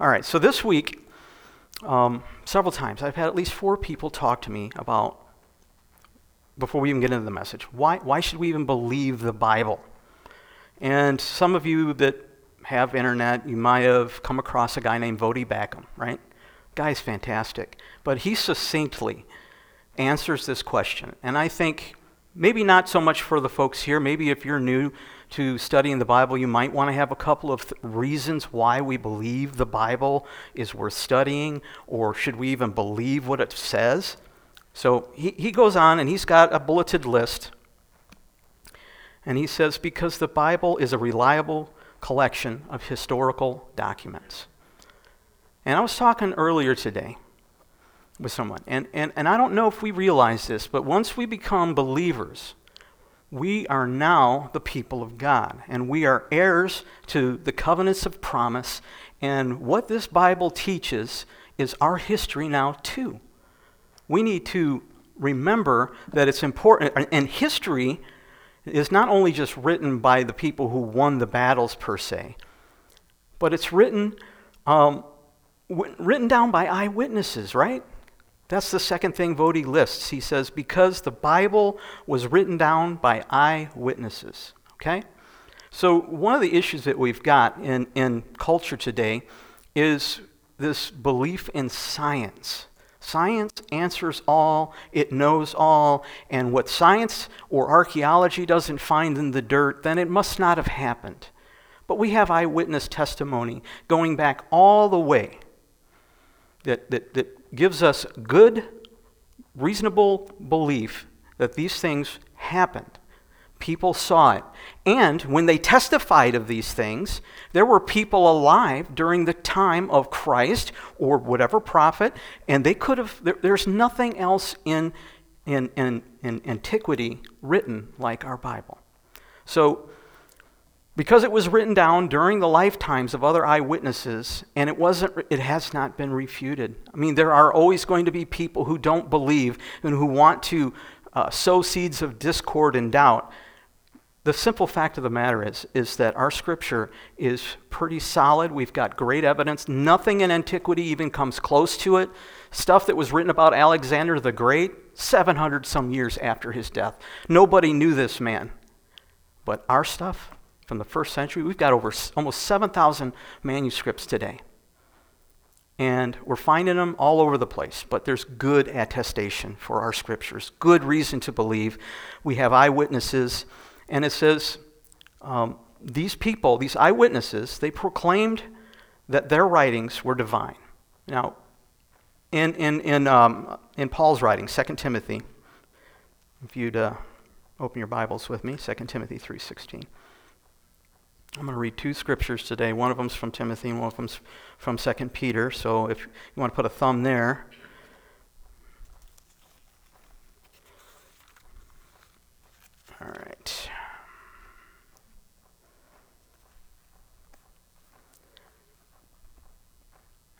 All right, so this week, um, several times, I've had at least four people talk to me about, before we even get into the message, why, why should we even believe the Bible? And some of you that have internet, you might have come across a guy named Voddie Baucham, right? Guy's fantastic. But he succinctly answers this question. And I think maybe not so much for the folks here, maybe if you're new to studying the Bible, you might want to have a couple of th- reasons why we believe the Bible is worth studying, or should we even believe what it says. So he, he goes on and he's got a bulleted list. And he says, because the Bible is a reliable collection of historical documents. And I was talking earlier today with someone, and, and, and I don't know if we realize this, but once we become believers, we are now the people of God, and we are heirs to the covenants of promise. And what this Bible teaches is our history now, too. We need to remember that it's important, and history is not only just written by the people who won the battles per se, but it's written, um, written down by eyewitnesses, right? That's the second thing Voddie lists. He says, because the Bible was written down by eyewitnesses. Okay? So, one of the issues that we've got in, in culture today is this belief in science. Science answers all, it knows all, and what science or archaeology doesn't find in the dirt, then it must not have happened. But we have eyewitness testimony going back all the way that, that, that gives us good, reasonable belief that these things happened. People saw it. And when they testified of these things, there were people alive during the time of Christ or whatever prophet, and they could have, there, there's nothing else in, in, in, in antiquity written like our Bible. So, because it was written down during the lifetimes of other eyewitnesses and it wasn't it has not been refuted i mean there are always going to be people who don't believe and who want to uh, sow seeds of discord and doubt the simple fact of the matter is, is that our scripture is pretty solid. We've got great evidence. Nothing in antiquity even comes close to it. Stuff that was written about Alexander the Great, 700 some years after his death. Nobody knew this man. But our stuff from the first century, we've got over almost 7,000 manuscripts today. And we're finding them all over the place, but there's good attestation for our scriptures, good reason to believe. We have eyewitnesses and it says, um, these people, these eyewitnesses, they proclaimed that their writings were divine. Now, in, in, in, um, in Paul's writing, 2 Timothy, if you'd uh, open your Bibles with me, 2 Timothy 3.16. I'm going to read two scriptures today. One of them's from Timothy and one of them's from 2 Peter. So if you want to put a thumb there, All right.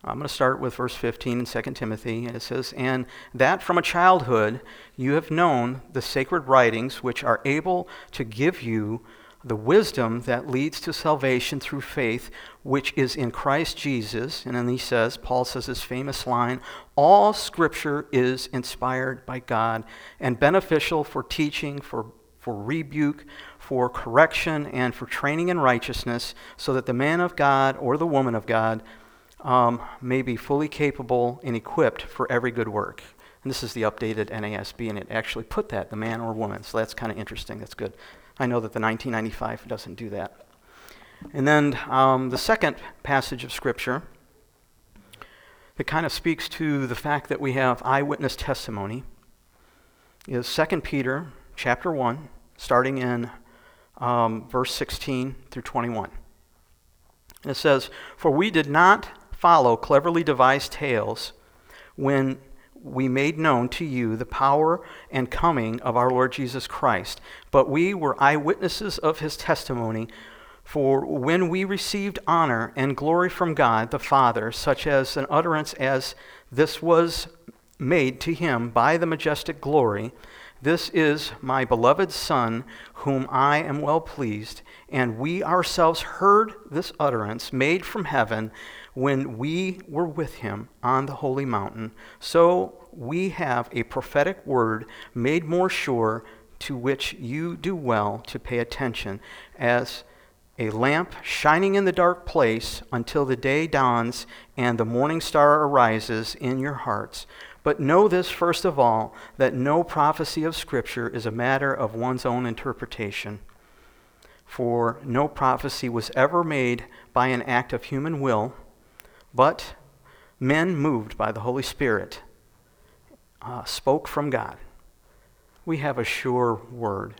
I'm going to start with verse 15 in 2 Timothy, and it says, And that from a childhood you have known the sacred writings, which are able to give you the wisdom that leads to salvation through faith, which is in Christ Jesus. And then he says, Paul says this famous line All scripture is inspired by God and beneficial for teaching, for, for rebuke, for correction, and for training in righteousness, so that the man of God or the woman of God um, may be fully capable and equipped for every good work. And this is the updated NASB, and it actually put that, the man or woman. So that's kind of interesting. That's good. I know that the 1995 doesn't do that. And then um, the second passage of Scripture that kind of speaks to the fact that we have eyewitness testimony is 2 Peter chapter 1, starting in um, verse 16 through 21. It says, For we did not follow cleverly devised tales when we made known to you the power and coming of our Lord Jesus Christ. But we were eyewitnesses of his testimony. For when we received honor and glory from God the Father, such as an utterance as this was made to him by the majestic glory, This is my beloved Son, whom I am well pleased. And we ourselves heard this utterance made from heaven when we were with him on the holy mountain. So we have a prophetic word made more sure, to which you do well to pay attention, as a lamp shining in the dark place until the day dawns and the morning star arises in your hearts. But know this first of all that no prophecy of Scripture is a matter of one's own interpretation. For no prophecy was ever made by an act of human will, but men moved by the Holy Spirit uh, spoke from God. We have a sure word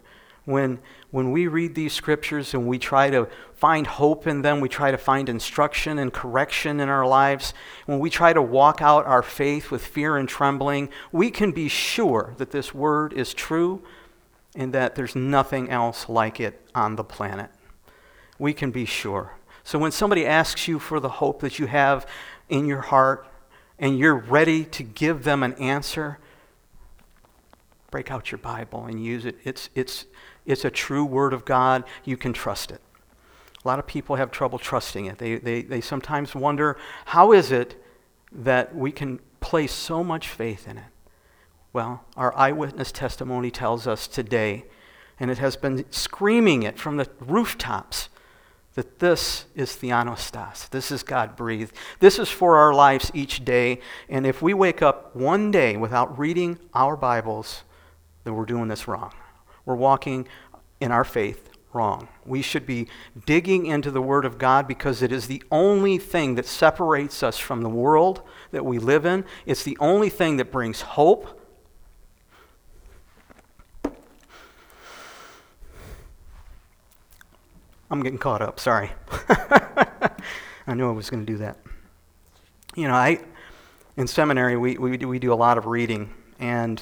when, when we read these scriptures and we try to find hope in them, we try to find instruction and correction in our lives, when we try to walk out our faith with fear and trembling, we can be sure that this word is true and that there's nothing else like it on the planet. We can be sure. So when somebody asks you for the hope that you have in your heart and you're ready to give them an answer, break out your Bible and use it. It's, it's, it's a true word of God. You can trust it. A lot of people have trouble trusting it. They, they, they sometimes wonder how is it that we can place so much faith in it? Well, our eyewitness testimony tells us today, and it has been screaming it from the rooftops, that this is Theopneustos. This is God breathed. This is for our lives each day. And if we wake up one day without reading our Bibles, then we're doing this wrong. We're walking in our faith wrong. We should be digging into the Word of God because it is the only thing that separates us from the world that we live in. It's the only thing that brings hope. I'm getting caught up, sorry. I knew I was going to do that. You know, I in seminary we, we, do, we do a lot of reading and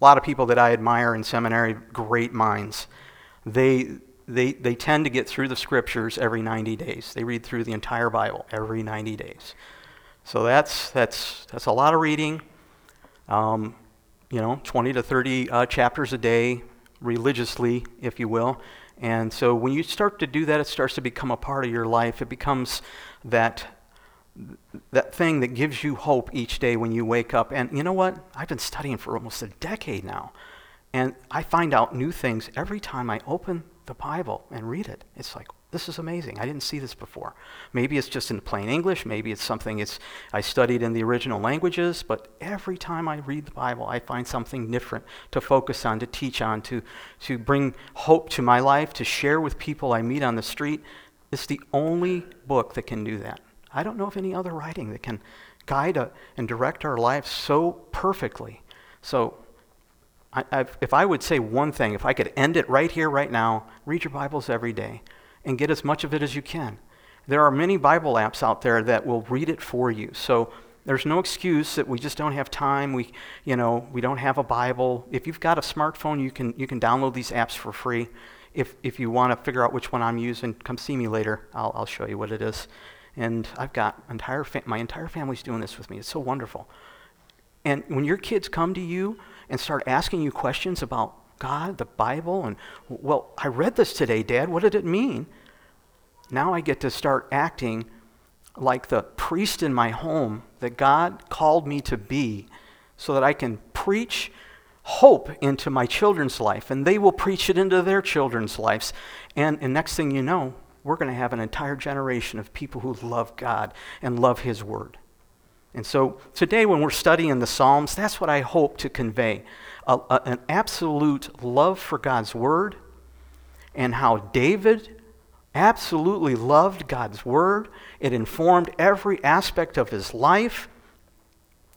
a lot of people that I admire in seminary, great minds, they, they, they tend to get through the scriptures every 90 days. They read through the entire Bible every 90 days. So that's, that's, that's a lot of reading. Um, you know, 20 to 30 uh, chapters a day, religiously, if you will. And so when you start to do that, it starts to become a part of your life. It becomes that that thing that gives you hope each day when you wake up. And you know what? I've been studying for almost a decade now. And I find out new things every time I open the Bible and read it. It's like, this is amazing. I didn't see this before. Maybe it's just in plain English. Maybe it's something it's, I studied in the original languages. But every time I read the Bible, I find something different to focus on, to teach on, to, to bring hope to my life, to share with people I meet on the street. It's the only book that can do that. I don't know of any other writing that can guide a, and direct our lives so perfectly. So, I, if I would say one thing, if I could end it right here, right now, read your Bibles every day and get as much of it as you can. There are many Bible apps out there that will read it for you. So, there's no excuse that we just don't have time. We, you know, we don't have a Bible. If you've got a smartphone, you can, you can download these apps for free. If, if you want to figure out which one I'm using, come see me later. I'll, I'll show you what it is. And I've got entire fa- my entire family's doing this with me. It's so wonderful. And when your kids come to you and start asking you questions about God, the Bible, and, well, I read this today, Dad. What did it mean? Now I get to start acting like the priest in my home that God called me to be so that I can preach hope into my children's life and they will preach it into their children's lives. And, and next thing you know, we're going to have an entire generation of people who love God and love His Word. And so today, when we're studying the Psalms, that's what I hope to convey a, a, an absolute love for God's Word and how David absolutely loved God's Word. It informed every aspect of his life.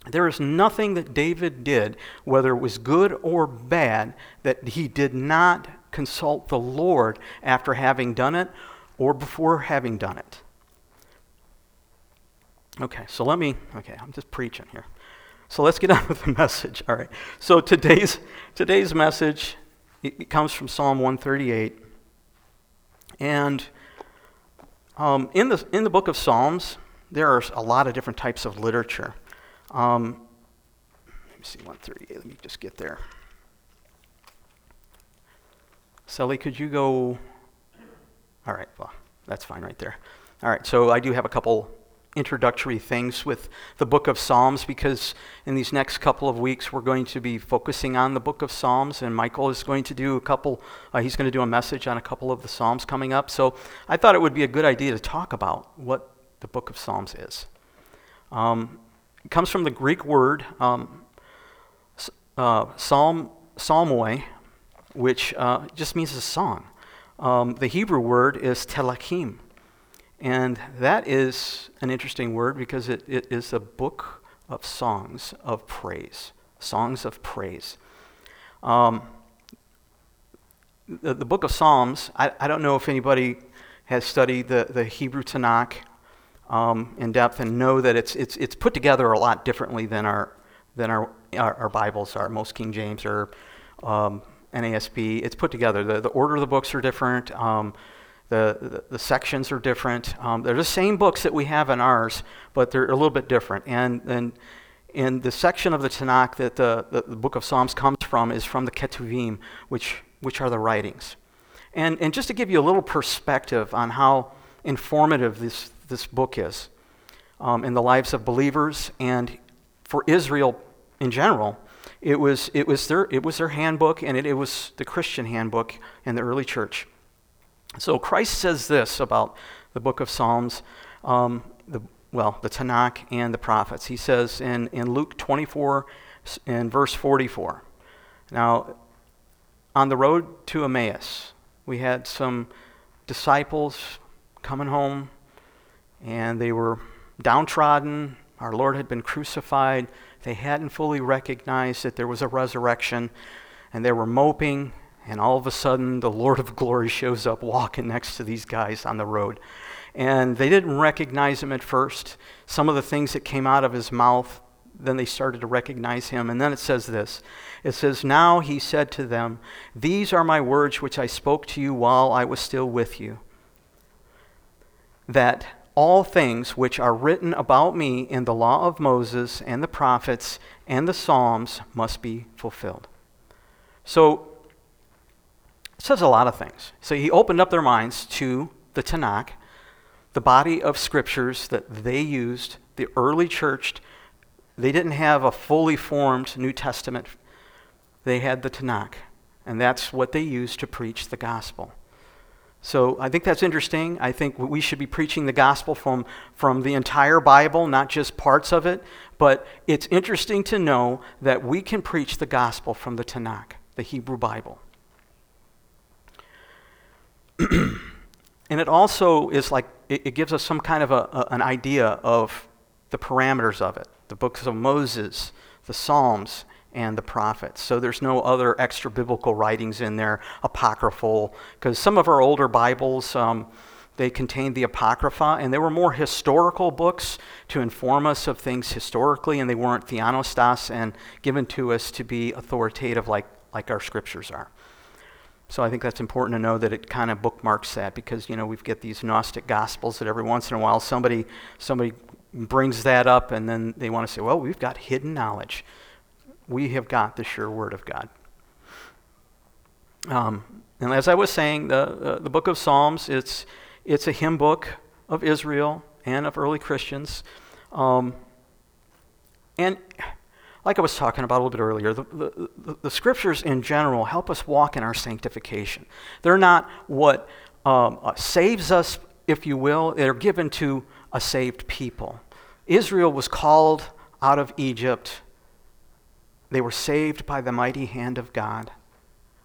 There is nothing that David did, whether it was good or bad, that he did not consult the Lord after having done it or before having done it. Okay, so let me, okay, I'm just preaching here. So let's get on with the message. All right. So today's today's message it comes from Psalm 138, and um, in, the, in the book of Psalms, there are a lot of different types of literature. Um, let me see, 138. Let me just get there. Sally, could you go? All right, well, that's fine right there. All right, so I do have a couple introductory things with the book of Psalms because in these next couple of weeks we're going to be focusing on the book of Psalms, and Michael is going to do a couple, uh, he's going to do a message on a couple of the Psalms coming up. So I thought it would be a good idea to talk about what the book of Psalms is. Um, it comes from the Greek word um, uh, psalm, psalmoi, which uh, just means a song. Um, the Hebrew word is Tehillim, and that is an interesting word because it, it is a book of songs of praise. Songs of praise. Um, the, the, book of Psalms, I, I, don't know if anybody has studied the, the Hebrew Tanakh um, in depth and know that it's, it's, it's put together a lot differently than our, than our, our, our Bibles are. Most King James or um, NASB. It's put together. The, the order of the books are different. The, the, the, sections are different. Um, they're the same books that we have in ours, but they're a little bit different. And, and in the section of the Tanakh that the, the, the, book of Psalms comes from is from the Ketuvim, which, which are the writings. And, and just to give you a little perspective on how informative this, this book is um, in the lives of believers and for Israel in general, it was, it was, their, it was their handbook and it, it was the Christian handbook in the early church. So Christ says this about the book of Psalms, um, the, well, the Tanakh and the prophets. He says in, in Luke 24, in verse 44. Now, on the road to Emmaus, we had some disciples coming home, and they were downtrodden. Our Lord had been crucified. They hadn't fully recognized that there was a resurrection, and they were moping and all of a sudden, the Lord of glory shows up walking next to these guys on the road. And they didn't recognize him at first. Some of the things that came out of his mouth, then they started to recognize him. And then it says this It says, Now he said to them, These are my words which I spoke to you while I was still with you. That all things which are written about me in the law of Moses and the prophets and the Psalms must be fulfilled. So it says a lot of things. So he opened up their minds to the Tanakh, the body of scriptures that they used, the early church. They didn't have a fully formed New Testament, they had the Tanakh, and that's what they used to preach the gospel. So I think that's interesting. I think we should be preaching the gospel from, from the entire Bible, not just parts of it. But it's interesting to know that we can preach the gospel from the Tanakh, the Hebrew Bible. and it also is like, it, it gives us some kind of a, a, an idea of the parameters of it the books of Moses, the Psalms, and the prophets. So there's no other extra biblical writings in there, apocryphal, because some of our older Bibles, um, they contained the Apocrypha, and they were more historical books to inform us of things historically, and they weren't theopneustos and given to us to be authoritative like, like our scriptures are. So I think that's important to know that it kind of bookmarks that because you know we've got these Gnostic Gospels that every once in a while somebody somebody brings that up and then they want to say, well, we've got hidden knowledge. We have got the sure Word of God. Um, and as I was saying, the uh, the book of Psalms it's it's a hymn book of Israel and of early Christians, um, and like I was talking about a little bit earlier, the, the, the, scriptures in general help us walk in our sanctification. They're not what um, uh, saves us, if you will, they're given to a saved people. Israel was called out of Egypt, they were saved by the mighty hand of God.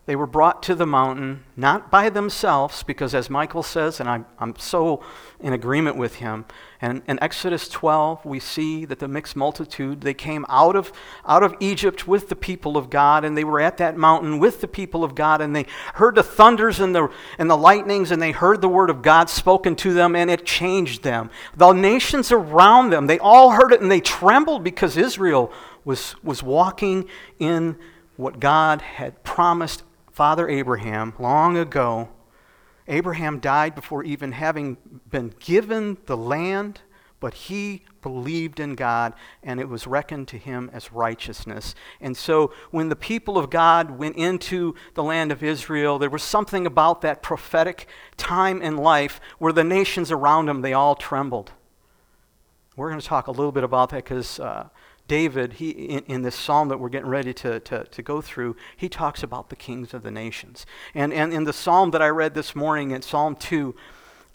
They were brought to the mountain, not by themselves, because as Michael says, and I'm, I'm so in agreement with him, and in Exodus 12, we see that the mixed multitude, they came out of, out of Egypt with the people of God, and they were at that mountain with the people of God, and they heard the thunders and the, and the lightnings, and they heard the word of God spoken to them, and it changed them. The nations around them, they all heard it, and they trembled because Israel was, was walking in what God had promised Father Abraham long ago. Abraham died before even having been given the land, but he believed in God, and it was reckoned to him as righteousness. And so, when the people of God went into the land of Israel, there was something about that prophetic time in life where the nations around them, they all trembled. We're going to talk a little bit about that because uh, David, he, in, in, this psalm that we're getting ready to, to, to go through, he talks about the kings of the nations. And, and in the psalm that I read this morning, in Psalm 2,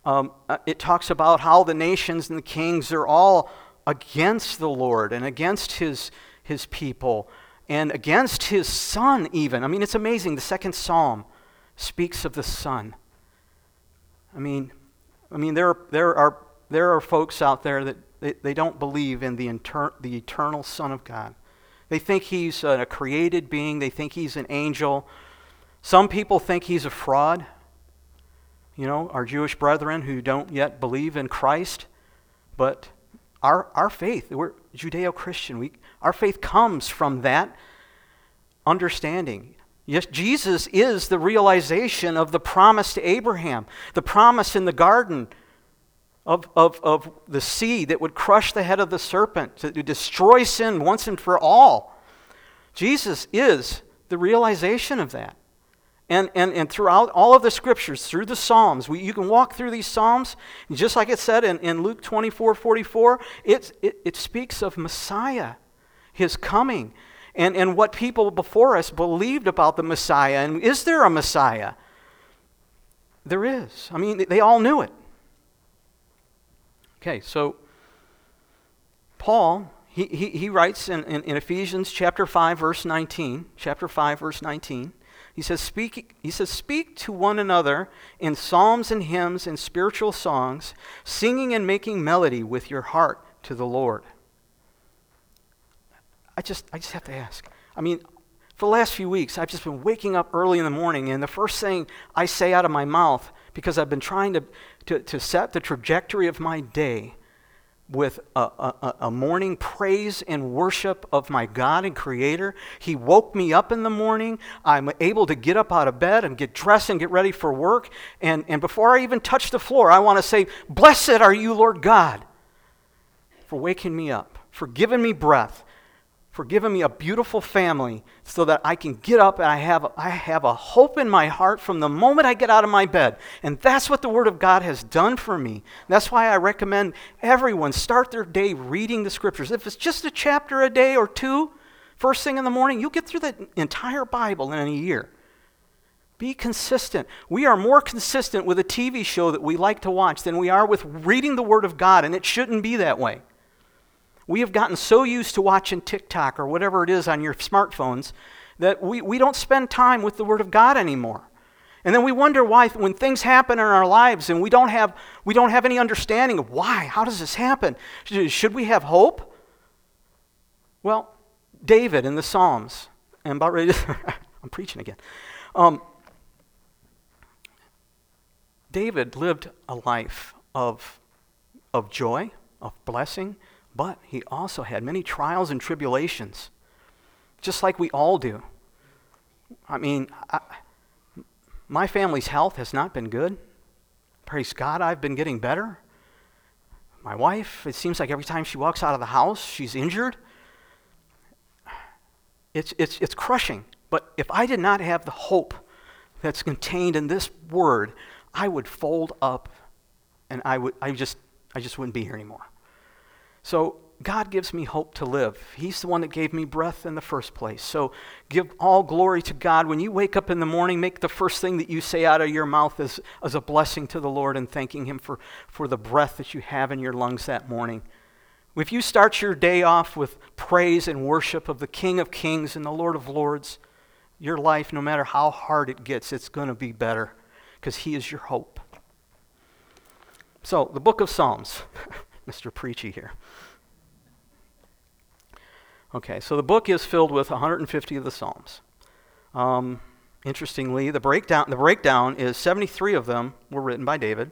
um, uh, it talks about how the nations and the kings are all against the Lord and against his, his people and against his son, even. I mean, it's amazing. The second psalm speaks of the son. I mean, I mean there, there, are, there are folks out there that they, they don't believe in the, inter- the eternal Son of God. They think he's a created being, they think he's an angel. Some people think he's a fraud. You know, our Jewish brethren who don't yet believe in Christ. But our, our faith, we're Judeo Christian, We, our faith comes from that understanding. Yes, Jesus is the realization of the promise to Abraham, the promise in the garden of, of, of the seed that would crush the head of the serpent, to destroy sin once and for all. Jesus is the realization of that. And, and, and throughout all of the scriptures, through the Psalms, we, you can walk through these Psalms, just like it said in, in Luke 24 44, it, it, it speaks of Messiah, his coming, and, and what people before us believed about the Messiah. And is there a Messiah? There is. I mean, they all knew it. Okay, so Paul, he, he, he writes in, in, in, Ephesians chapter 5, verse 19, chapter 5, verse 19, he says, speak, he says, Speak to one another in psalms and hymns and spiritual songs, singing and making melody with your heart to the Lord. I just, I just have to ask. I mean, for the last few weeks, I've just been waking up early in the morning, and the first thing I say out of my mouth because I've been trying to, to, to set the trajectory of my day with a, a, a, morning praise and worship of my God and Creator. He woke me up in the morning. I'm able to get up out of bed and get dressed and get ready for work. And, and before I even touch the floor, I want to say, Blessed are you, Lord God, for waking me up, for giving me breath, for giving me a beautiful family so that I can get up and I have, I have a hope in my heart from the moment I get out of my bed. And that's what the Word of God has done for me. That's why I recommend everyone start their day reading the Scriptures. If it's just a chapter a day or two, first thing in the morning, you'll get through the entire Bible in a year. Be consistent. We are more consistent with a TV show that we like to watch than we are with reading the Word of God, and it shouldn't be that way. We have gotten so used to watching TikTok or whatever it is on your smartphones that we, we don't spend time with the Word of God anymore. And then we wonder why, when things happen in our lives and we don't have, we don't have any understanding of why, how does this happen? Should we have hope? Well, David in the Psalms, and about ready to, I'm preaching again. Um, David lived a life of, of joy, of blessing, but he also had many trials and tribulations, just like we all do. I mean, I, my family's health has not been good. Praise God, I've been getting better. My wife, it seems like every time she walks out of the house, she's injured. It's, it's, it's crushing. But if I did not have the hope that's contained in this word, I would fold up and I, would, I, just, I just wouldn't be here anymore. So God gives me hope to live. He's the one that gave me breath in the first place. So give all glory to God. When you wake up in the morning, make the first thing that you say out of your mouth as, as a blessing to the Lord and thanking Him for, for the breath that you have in your lungs that morning. If you start your day off with praise and worship of the King of Kings and the Lord of Lords, your life, no matter how hard it gets, it's going to be better because He is your hope. So, the book of Psalms. Mr. Preachy here. Okay, so the book is filled with 150 of the Psalms. Um, interestingly, the breakdown, the breakdown is 73 of them were written by David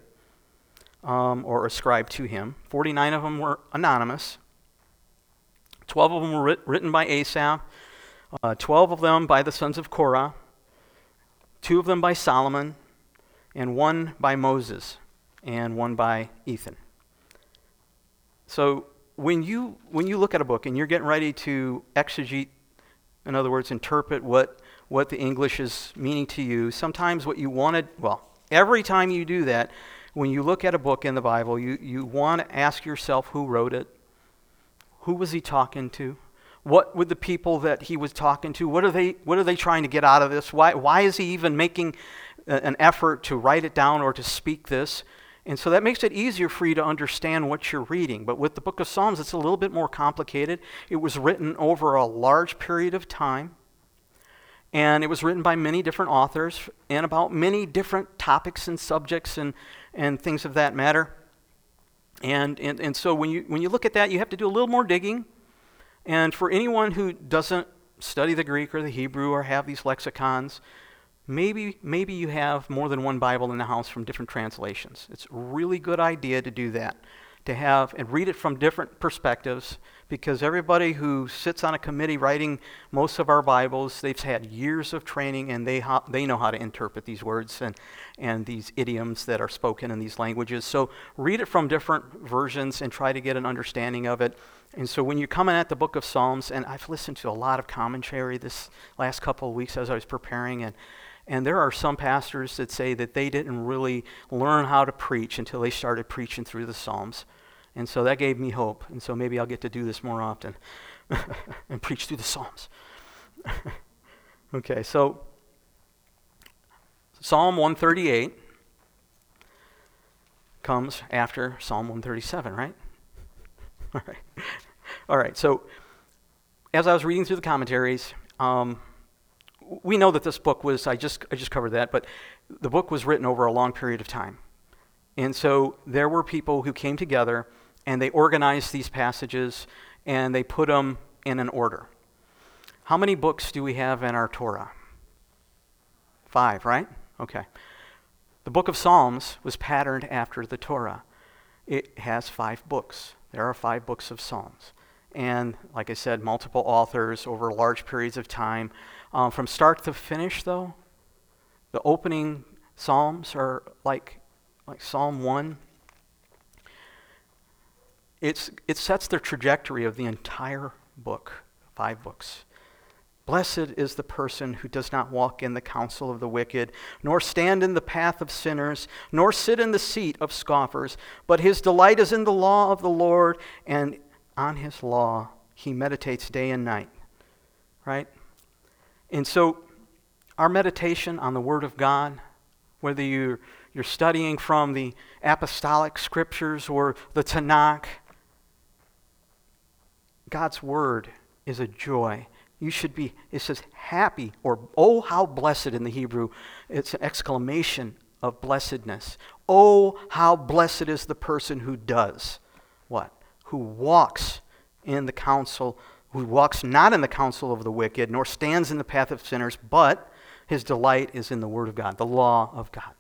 um, or ascribed to him. 49 of them were anonymous. 12 of them were writ- written by Asaph. Uh, 12 of them by the sons of Korah. Two of them by Solomon. And one by Moses. And one by Ethan. So when you when you look at a book and you're getting ready to exegete, in other words, interpret what what the English is meaning to you, sometimes what you wanted, well, every time you do that, when you look at a book in the Bible, you, you want to ask yourself who wrote it, who was he talking to, what would the people that he was talking to, what are they, what are they trying to get out of this? Why, why is he even making an effort to write it down or to speak this? And so that makes it easier for you to understand what you're reading. But with the book of Psalms, it's a little bit more complicated. It was written over a large period of time, and it was written by many different authors and about many different topics and subjects and, and things of that matter. And, and, and so when you, when you look at that, you have to do a little more digging. And for anyone who doesn't study the Greek or the Hebrew or have these lexicons, maybe, maybe you have more than one Bible in the house from different translations. It's a really good idea to do that, to have and read it from different perspectives, because everybody who sits on a committee writing most of our Bibles, they've had years of training and they, ha- they know how to interpret these words and, and these idioms that are spoken in these languages. So read it from different versions and try to get an understanding of it. And so when you're coming at the book of Psalms, and I've listened to a lot of commentary this last couple of weeks as I was preparing, and, and there are some pastors that say that they didn't really learn how to preach until they started preaching through the Psalms. And so that gave me hope. And so maybe I'll get to do this more often and preach through the Psalms. okay, so Psalm 138 comes after Psalm 137, right? All right. All right. So, as I was reading through the commentaries, um, we know that this book was, I just, I just covered that, but the book was written over a long period of time. And so there were people who came together and they organized these passages and they put them in an order. How many books do we have in our Torah? Five, right? Okay. The book of Psalms was patterned after the Torah. It has five books. There are five books of Psalms. And like I said, multiple authors over large periods of time. Um, from start to finish, though, the opening Psalms are like, like Psalm 1. It's, it sets the trajectory of the entire book, five books. Blessed is the person who does not walk in the counsel of the wicked, nor stand in the path of sinners, nor sit in the seat of scoffers, but his delight is in the law of the Lord, and on his law he meditates day and night. Right? And so, our meditation on the Word of God, whether you're, you're studying from the apostolic scriptures or the Tanakh, God's Word is a joy you should be, it says happy, or oh, how blessed in the Hebrew. It's an exclamation of blessedness. Oh, how blessed is the person who does what? Who walks in the counsel, who walks not in the counsel of the wicked, nor stands in the path of sinners, but his delight is in the Word of God, the law of God.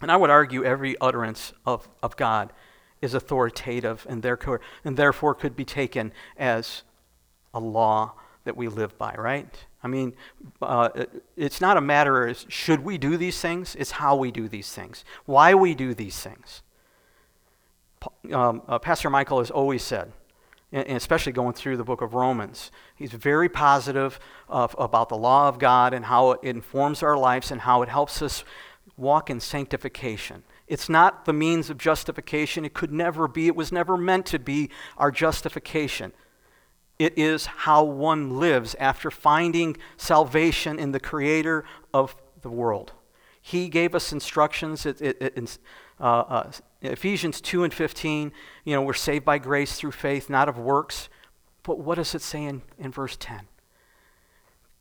And I would argue every utterance of, of God is authoritative and therefore, and therefore could be taken as a law that we live by, right? I mean, uh, it's not a matter of should we do these things, it's how we do these things, why we do these things. Um, uh, Pastor Michael has always said, and especially going through the book of Romans, he's very positive of, about the law of God and how it informs our lives and how it helps us walk in sanctification. It's not the means of justification. It could never be. It was never meant to be our justification. It is how one lives after finding salvation in the Creator of the world. He gave us instructions in uh, uh, Ephesians 2 and 15. You know, we're saved by grace through faith, not of works. But what does it say in, in verse 10?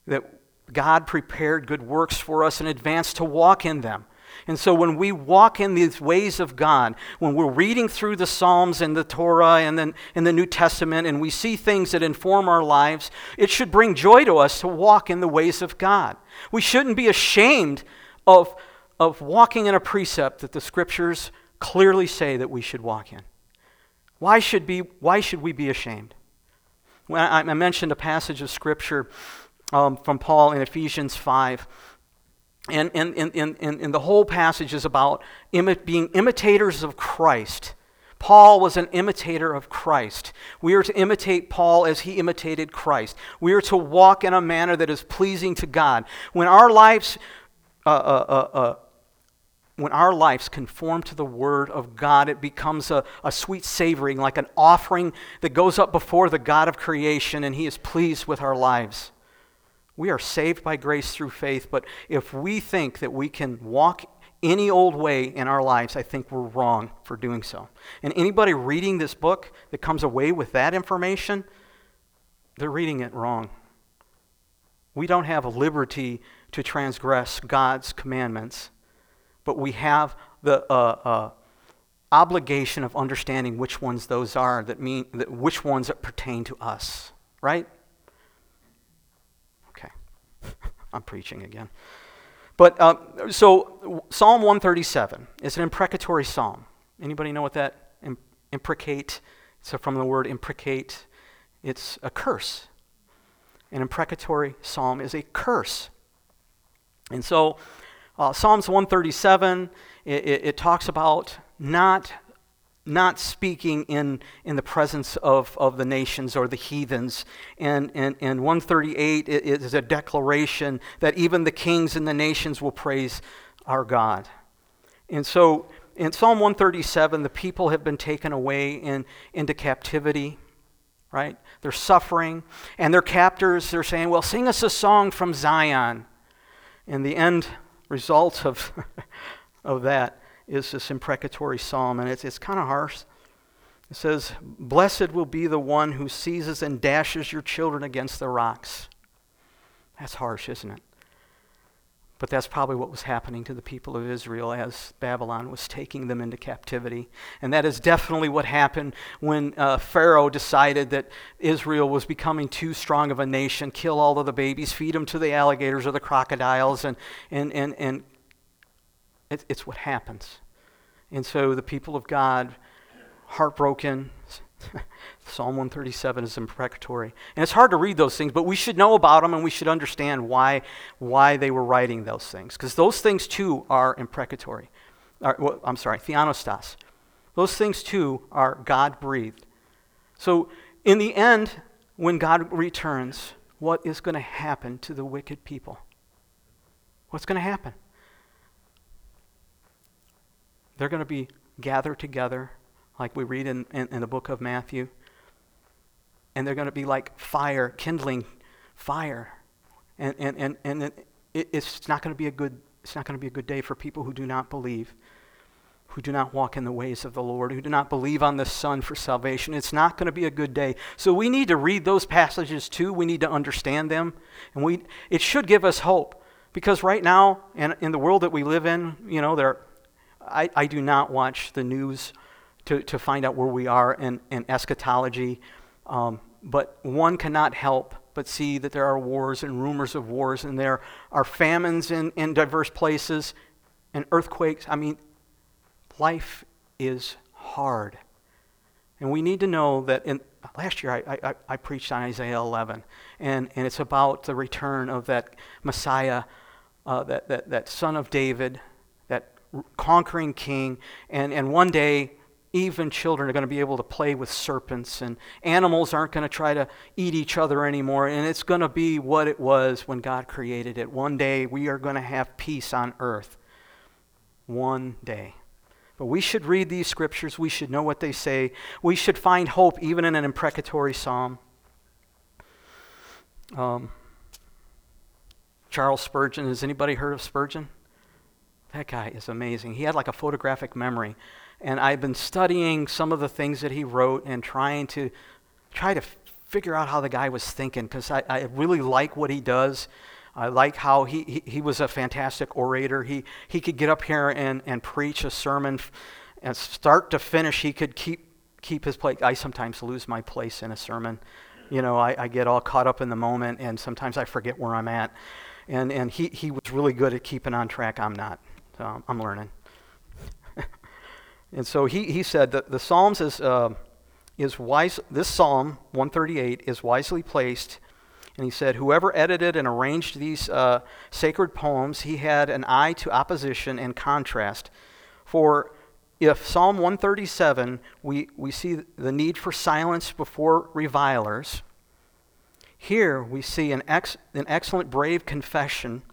That God prepared good works for us in advance to walk in them. And so when we walk in these ways of God, when we're reading through the Psalms and the Torah and then in the New Testament and we see things that inform our lives, it should bring joy to us to walk in the ways of God. We shouldn't be ashamed of, of walking in a precept that the scriptures clearly say that we should walk in. Why should, be, why should we be ashamed? When I, I mentioned a passage of scripture um, from Paul in Ephesians 5 and, and, and, and, and the whole passage is about imi- being imitators of Christ. Paul was an imitator of Christ. We are to imitate Paul as he imitated Christ. We are to walk in a manner that is pleasing to God. When our lives, uh, uh, uh, uh when our lives conform to the Word of God, it becomes a, a sweet savoring, like an offering that goes up before the God of creation, and He is pleased with our lives. We are saved by grace through faith, but if we think that we can walk any old way in our lives, I think we're wrong for doing so. And anybody reading this book that comes away with that information, they're reading it wrong. We don't have a liberty to transgress God's commandments, but we have the uh, uh, obligation of understanding which ones those are that mean that which ones that pertain to us, right? Okay, I'm preaching again. But uh, so Psalm 137 is an imprecatory psalm. Anybody know what that imprecate? So from the word imprecate, it's a curse. An imprecatory psalm is a curse. And so uh, Psalms 137, it, it, it talks about not not speaking in, in the presence of, of the nations or the heathens. And, and, and 138 is a declaration that even the kings and the nations will praise our God. And so in Psalm 137, the people have been taken away in, into captivity, right? They're suffering. And their captors, they're saying, well, sing us a song from Zion. And the end result of, of that is this imprecatory psalm, and it's, it's kind of harsh. It says, Blessed will be the one who seizes and dashes your children against the rocks. That's harsh, isn't it? But that's probably what was happening to the people of Israel as Babylon was taking them into captivity. And that is definitely what happened when uh, Pharaoh decided that Israel was becoming too strong of a nation, kill all of the babies, feed them to the alligators or the crocodiles, and, and, and, and it, it's what happens. And so the people of God, heartbroken, Psalm 137 is imprecatory. And it's hard to read those things, but we should know about them and we should understand why, why they were writing those things. Because those things too are imprecatory. well, I'm sorry, theopneustos. Those things too are God breathed. So in the end, when God returns, what is going to happen to the wicked people? What's going to happen? They're going to be gathered together, like we read in, in, in the book of Matthew. And they're going to be like fire, kindling fire. And, and, and, and it, it's not going to be a good it's not going to be a good day for people who do not believe, who do not walk in the ways of the Lord, who do not believe on the Son for salvation. It's not going to be a good day. So we need to read those passages too. We need to understand them. And we, it should give us hope. Because right now, in, in the world that we live in, you know, there, I, I do not watch the news to, to find out where we are in, in eschatology, um, but one cannot help but see that there are wars and rumors of wars, and there are famines in, in diverse places and earthquakes. I mean, life is hard. And we need to know that in, last year I, I, I, preached on Isaiah 11, and, and it's about the return of that Messiah, uh, that, that, that son of David, that conquering king. And, and one day, even children are going to be able to play with serpents, and animals aren't going to try to eat each other anymore. And it's going to be what it was when God created it. One day, we are going to have peace on earth. One day. But we should read these scriptures. We should know what they say. We should find hope even in an imprecatory psalm. Um, Charles Spurgeon, has anybody heard of Spurgeon? That guy is amazing. He had like a photographic memory. And I've been studying some of the things that he wrote and trying to try to figure out how the guy was thinking because I, I really like what he does. I like how he, he, he, was a fantastic orator. He, he could get up here and, and preach a sermon and start to finish. He could keep, keep his place. I sometimes lose my place in a sermon. You know, I, I get all caught up in the moment and sometimes I forget where I'm at. And, and he, he was really good at keeping on track. I'm not. So I'm learning. And so he, he said that the Psalms is, uh, is wise, this Psalm 138 is wisely placed. And he said, Whoever edited and arranged these uh, sacred poems, he had an eye to opposition and contrast. For if Psalm 137, we, we see the need for silence before revilers, here we see an, ex, an excellent, brave confession,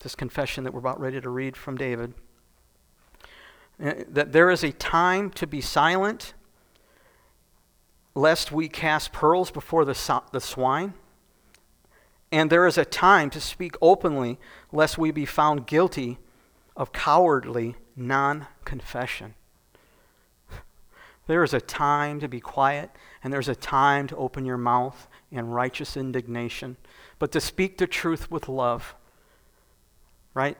this confession that we're about ready to read from David, Eh, that there is a time to be silent lest we cast pearls before the, the swine. And there is a time to speak openly, lest we be found guilty of cowardly non confession. There is a time to be quiet, and there's a time to open your mouth in righteous indignation, but to speak the truth with love. Right?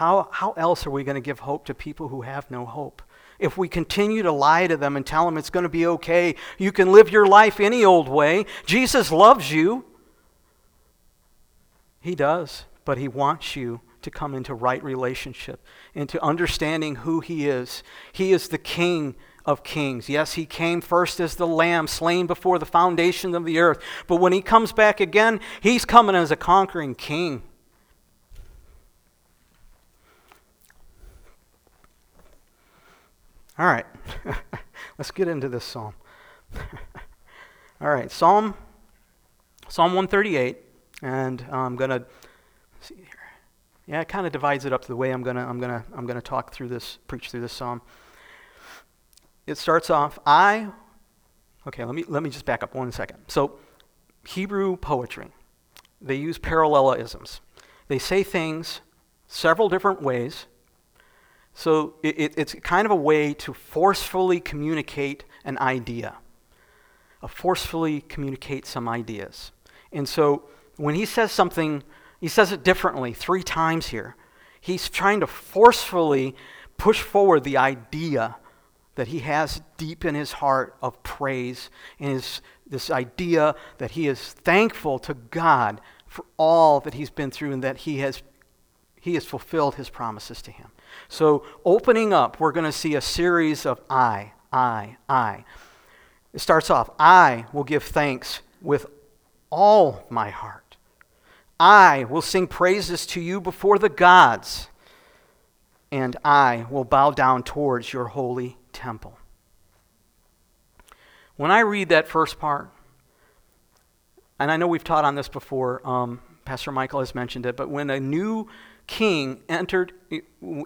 How, how else are we going to give hope to people who have no hope? if we continue to lie to them and tell them it's going to be okay, you can live your life any old way. Jesus loves you. He does, but He wants you to come into right relationship, into understanding who He is. He is the King of kings. Yes, He came first as the Lamb slain before the foundation of the earth, but when He comes back again, He's coming as a conquering King. All right, let's get into this psalm. All right, Psalm Psalm 138, and I'm gonna see here. Yeah, it kind of divides it up the way I'm gonna I'm gonna I'm gonna talk through this, preach through this psalm. It starts off, I. Okay, let me let me just back up one second. So, Hebrew poetry, they use parallelisms. They say things several different ways so it, it's kind of a way to forcefully communicate an idea, forcefully communicate some ideas. And so when he says something, he says it differently three times here. He's trying to forcefully push forward the idea that he has deep in his heart of praise and his, this idea that he is thankful to God for all that he's been through and that he has, he has fulfilled his promises to him. So, opening up, we're going to see a series of I, I, I. It starts off I will give thanks with all my heart. I will sing praises to you before the gods, and I will bow down towards your holy temple. When I read that first part, and I know we've taught on this before, um, Pastor Michael has mentioned it, but when a new king entered,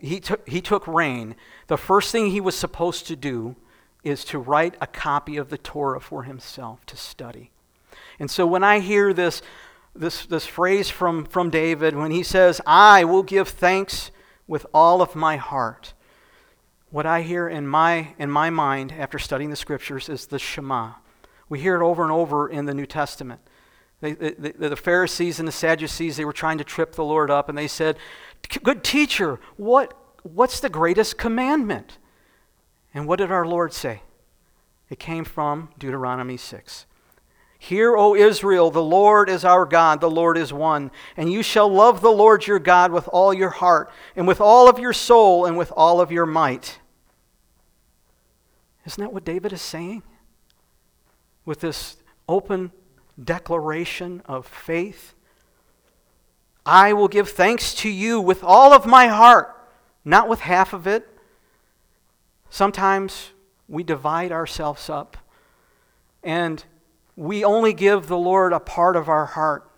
he took, he took reign, the first thing he was supposed to do is to write a copy of the Torah for himself to study. And so when I hear this, this, this phrase from, from David, when he says, I will give thanks with all of my heart, what I hear in my, in my mind after studying the scriptures is the Shema. We hear it over and over in the New Testament. They, the, Pharisees and the Sadducees, they were trying to trip the Lord up, and they said, Good teacher, what, what's the greatest commandment? And what did our Lord say? It came from Deuteronomy 6. Hear, O Israel, the Lord is our God, the Lord is one. And you shall love the Lord your God with all your heart, and with all of your soul, and with all of your might. Isn't that what David is saying? With this open declaration of faith. I will give thanks to you with all of my heart, not with half of it. Sometimes we divide ourselves up and we only give the Lord a part of our heart.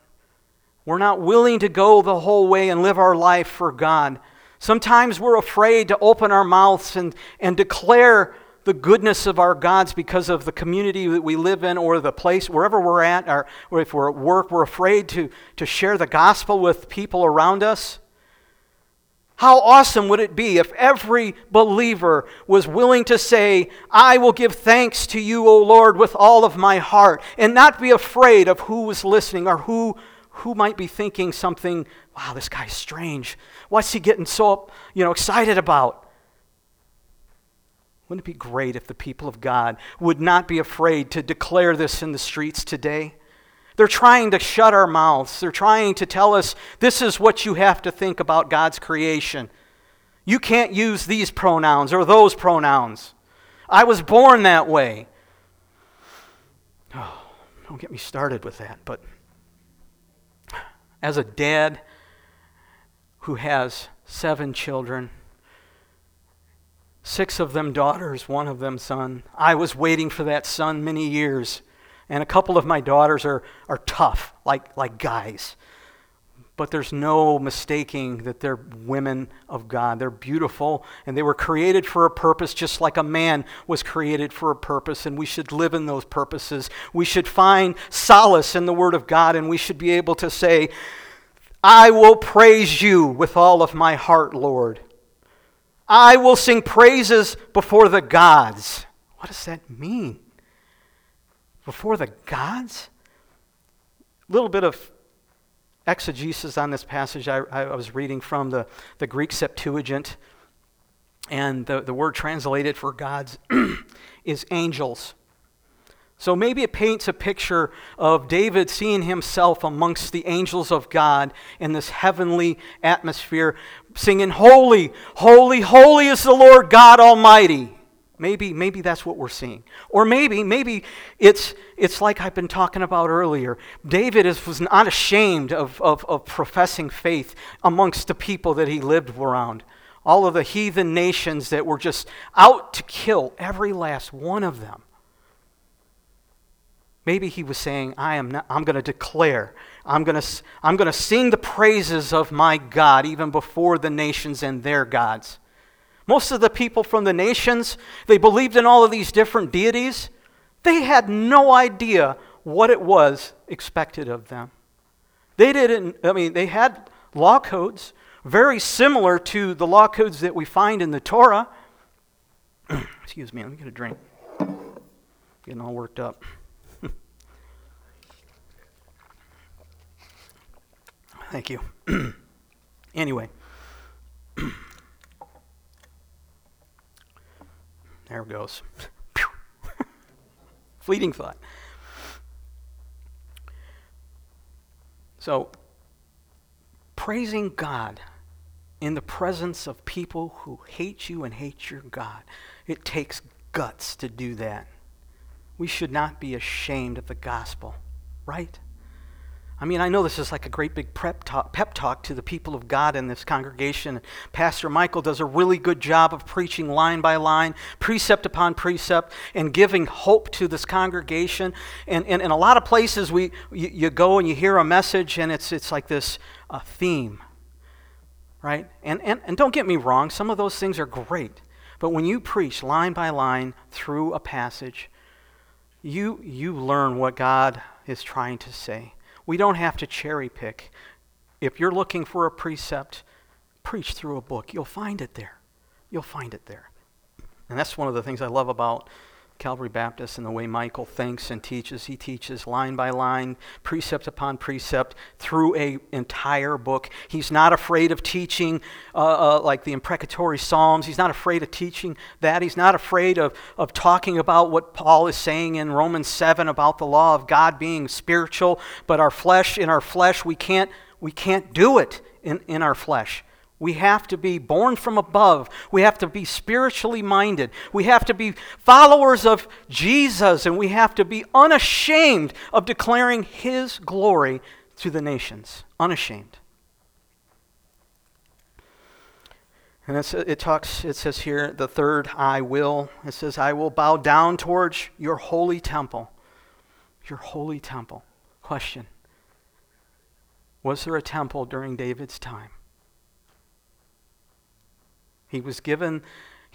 We're not willing to go the whole way and live our life for God. Sometimes we're afraid to open our mouths and, and declare the goodness of our gods because of the community that we live in or the place, wherever we're at, or, if we're at work, we're afraid to, to share the gospel with people around us. How awesome would it be if every believer was willing to say, I will give thanks to you, O Lord, with all of my heart, and not be afraid of who was listening or who, who might be thinking something, wow, this guy's strange. What's he getting so you know, excited about? Wouldn't it be great if the people of God would not be afraid to declare this in the streets today? They're trying to shut our mouths. They're trying to tell us this is what you have to think about God's creation. You can't use these pronouns or those pronouns. I was born that way. Oh, don't get me started with that. But as a dad who has seven children, Six of them daughters, one of them son. I was waiting for that son many years. And a couple of my daughters are, are tough, like, like guys. But there's no mistaking that they're women of God. They're beautiful, and they were created for a purpose, just like a man was created for a purpose, and we should live in those purposes. We should find solace in the Word of God, and we should be able to say, I will praise you with all of my heart, Lord. I will sing praises before the gods. What does that mean? Before the gods? A little bit of exegesis on this passage I, I was reading from the, the Greek Septuagint. And the, the word translated for gods is angels. So maybe it paints a picture of David seeing himself amongst the angels of God in this heavenly atmosphere, singing, Holy, holy, holy is the Lord God Almighty. Maybe, maybe that's what we're seeing. Or maybe, maybe it's, it's like I've been talking about earlier. David is, was not ashamed of, of, of professing faith amongst the people that he lived around. All of the heathen nations that were just out to kill every last one of them. Maybe he was saying, I am not, I'm going to declare, I'm going to, I'm going to sing the praises of my God even before the nations and their gods. Most of the people from the nations, they believed in all of these different deities. They had no idea what it was expected of them. They didn't, I mean, they had law codes very similar to the law codes that we find in the Torah. Excuse me, let me get a drink. Getting all worked up. Thank you. anyway, there it goes. Fleeting thought. So, praising God in the presence of people who hate you and hate your God, it takes guts to do that. We should not be ashamed of the gospel, right? I mean, I know this is like a great big prep talk, pep talk to the people of God in this congregation. Pastor Michael does a really good job of preaching line by line, precept upon precept, and giving hope to this congregation. And in a lot of places, we, you, you, go and you hear a message, and it's, it's like this uh, theme, right? And, and, and don't get me wrong, some of those things are great. But when you preach line by line through a passage, you, you learn what God is trying to say. We don't have to cherry pick. If you're looking for a precept, preach through a book. You'll find it there. You'll find it there. And that's one of the things I love about Calvary Baptist and the way Michael thinks and teaches. He teaches line by line, precept upon precept, through a entire book. He's not afraid of teaching uh, uh, like the imprecatory Psalms. He's not afraid of teaching that. He's not afraid of, of talking about what Paul is saying in Romans 7 about the law of God being spiritual, but our flesh, in our flesh, we can't, we can't do it in, in our flesh. We have to be born from above. We have to be spiritually minded. We have to be followers of Jesus, and we have to be unashamed of declaring His glory to the nations. Unashamed. And it talks, it says here, the third, I will. It says, I will bow down towards your holy temple. Your holy temple. Question Was there a temple during David's time? He was given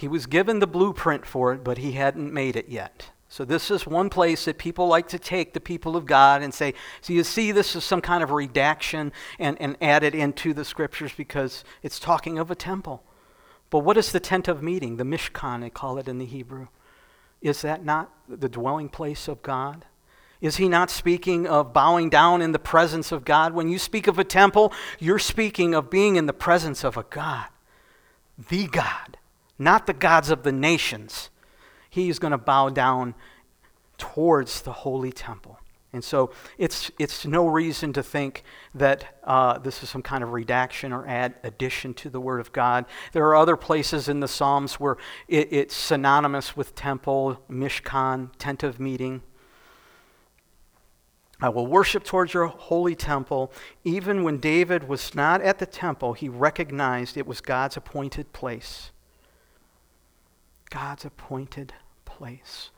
he was given the blueprint for it, but he hadn't made it yet. So this is one place that people like to take the people of God and say, so you see this is some kind of redaction and, and add it into the scriptures because it's talking of a temple. But what is the tent of meeting? The Mishkan, they call it in the Hebrew. Is that not the dwelling place of God? Is he not speaking of bowing down in the presence of God? When you speak of a temple, you're speaking of being in the presence of a God the God, not the gods of the nations. He is going to bow down towards the holy temple. And so it's, it's no reason to think that uh, this is some kind of redaction or add addition to the Word of God. There are other places in the Psalms where it, it's synonymous with temple, mishkan, tent of meeting. I will worship towards your holy temple. Even when David was not at the temple, he recognized it was God's appointed place. God's appointed place.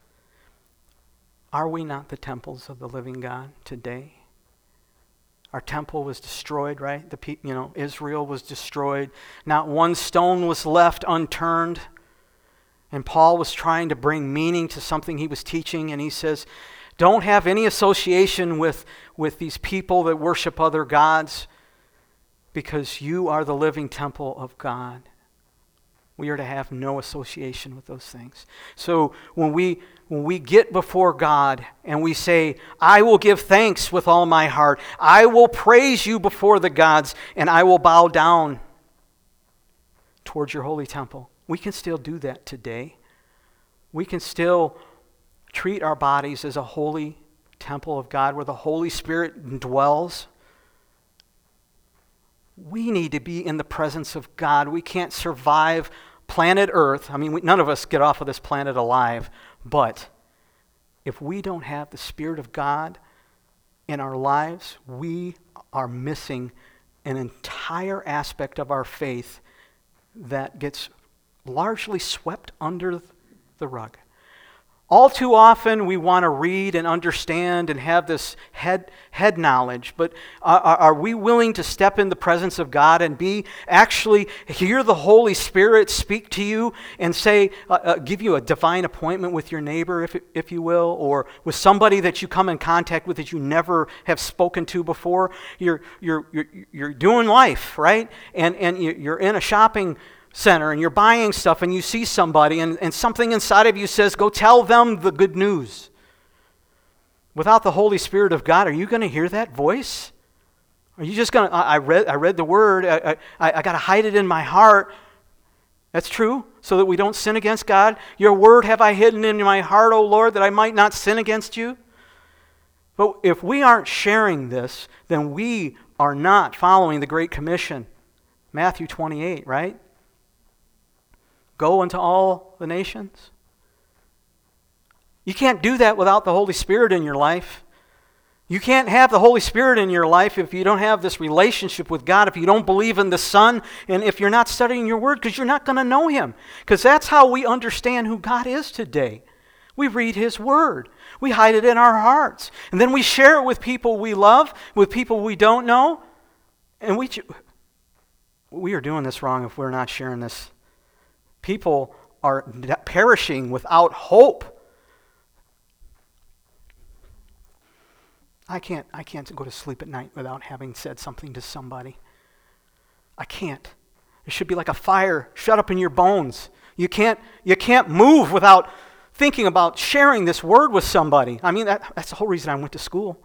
Are we not the temples of the living God today? Our temple was destroyed, right? The pe- you know, Israel was destroyed. Not one stone was left unturned. And Paul was trying to bring meaning to something he was teaching, and he says, Don't have any association with, with these people that worship other gods because you are the living temple of God. We are to have no association with those things. So when we when we get before God and we say, I will give thanks with all my heart, I will praise you before the gods, and I will bow down towards your holy temple. We can still do that today. We can still treat our bodies as a holy temple of God where the Holy Spirit dwells. We need to be in the presence of God. We can't survive planet Earth. I mean, we, none of us get off of this planet alive, but if we don't have the Spirit of God in our lives, we are missing an entire aspect of our faith that gets largely swept under the rug. All too often, we want to read and understand and have this head, head knowledge, but are, are, we willing to step in the presence of God and be actually hear the Holy Spirit speak to you and say, uh, uh, give you a divine appointment with your neighbor, if, if you will, or with somebody that you come in contact with that you never have spoken to before? You're, you're, you're, you're doing life, right? And, and you're in a shopping center and you're buying stuff and you see somebody and, and something inside of you says, Go tell them the good news. Without the Holy Spirit of God, are you going to hear that voice? Are you just going to, I read, I read the word, I, I, I got to hide it in my heart. That's true, so that we don't sin against God. Your word have I hidden in my heart, O Lord, that I might not sin against you. But if we aren't sharing this, then we are not following the Great Commission. Matthew 28, right? Go into all the nations. You can't do that without the Holy Spirit in your life. You can't have the Holy Spirit in your life if you don't have this relationship with God, if you don't believe in the Son, and if you're not studying your Word, because you're not going to know Him. Because that's how we understand who God is today. We read His Word, we hide it in our hearts, and then we share it with people we love, with people we don't know. And we, we are doing this wrong if we're not sharing this People are perishing without hope. I can't, I can't go to sleep at night without having said something to somebody. I can't. It should be like a fire shut up in your bones. You can't, you can't move without thinking about sharing this word with somebody. I mean, that, that's the whole reason I went to school.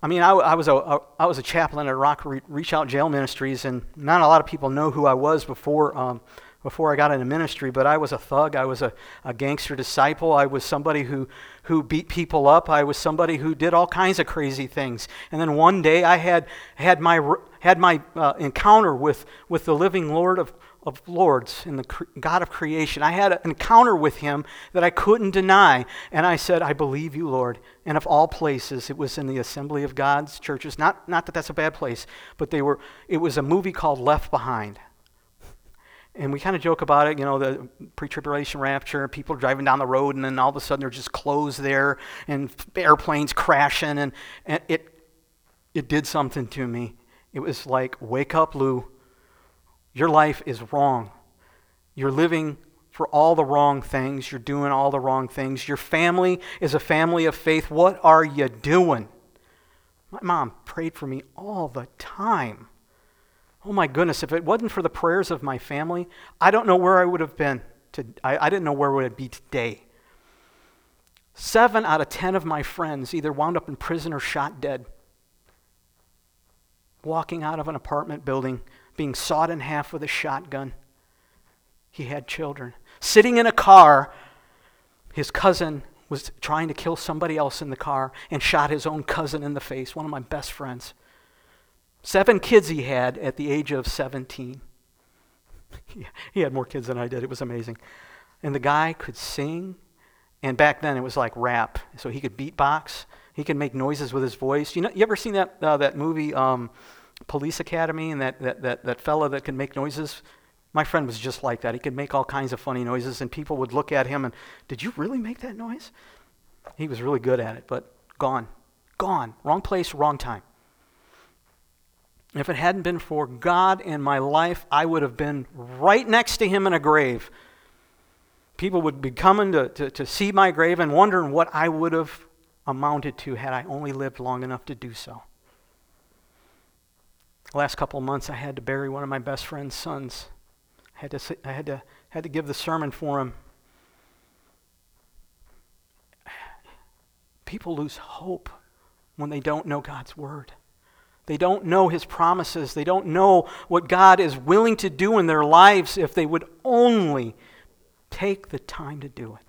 I mean, I, I was, a, a, I was a chaplain at Rock Reach Out Jail Ministries, and not a lot of people know who I was before um, before I got into ministry, but I was a thug. I was a, a gangster disciple. I was somebody who, who beat people up. I was somebody who did all kinds of crazy things. And then one day I had, had my, had my uh, encounter with, with the living Lord of, of Lords and the cre- God of creation. I had an encounter with him that I couldn't deny. And I said, I believe you, Lord. And of all places, it was in the Assembly of God's churches. Not, not that that's a bad place, but they were, it was a movie called Left Behind. And we kind of joke about it, you know, the pre tribulation rapture, people driving down the road, and then all of a sudden there's just clothes there and airplanes crashing. And, and it, it did something to me. It was like, wake up, Lou. Your life is wrong. You're living for all the wrong things. You're doing all the wrong things. Your family is a family of faith. What are you doing? My mom prayed for me all the time. Oh my goodness, if it wasn't for the prayers of my family, I don't know where I would have been. To, I, I didn't know where would I be today. Seven out of ten of my friends either wound up in prison or shot dead. Walking out of an apartment building, being sawed in half with a shotgun. He had children. Sitting in a car, his cousin was trying to kill somebody else in the car and shot his own cousin in the face, one of my best friends. Seven kids he had at the age of 17. he had more kids than I did. It was amazing. And the guy could sing. And back then it was like rap. So he could beatbox. He could make noises with his voice. You know, you ever seen that, uh, that movie, um, Police Academy, and that, that, that, that fella that can make noises? My friend was just like that. He could make all kinds of funny noises, and people would look at him and, Did you really make that noise? He was really good at it, but gone. Gone. Wrong place, wrong time. If it hadn't been for God in my life, I would have been right next to him in a grave. People would be coming to, to, to see my grave and wondering what I would have amounted to had I only lived long enough to do so. The last couple of months, I had to bury one of my best friend's sons. I had to, I had to, had to give the sermon for him. People lose hope when they don't know God's word. They don't know his promises. They don't know what God is willing to do in their lives if they would only take the time to do it.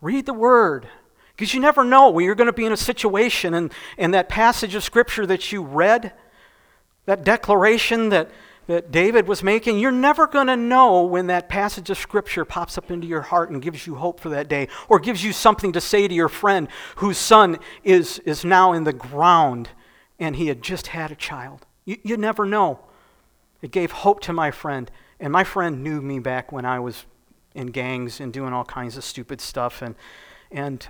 Read the word. Because you never know when you're going to be in a situation and, and that passage of scripture that you read, that declaration that, that David was making, you're never going to know when that passage of Scripture pops up into your heart and gives you hope for that day, or gives you something to say to your friend whose son is, is now in the ground and he had just had a child. You, you never know. It gave hope to my friend, and my friend knew me back when I was in gangs and doing all kinds of stupid stuff, and, and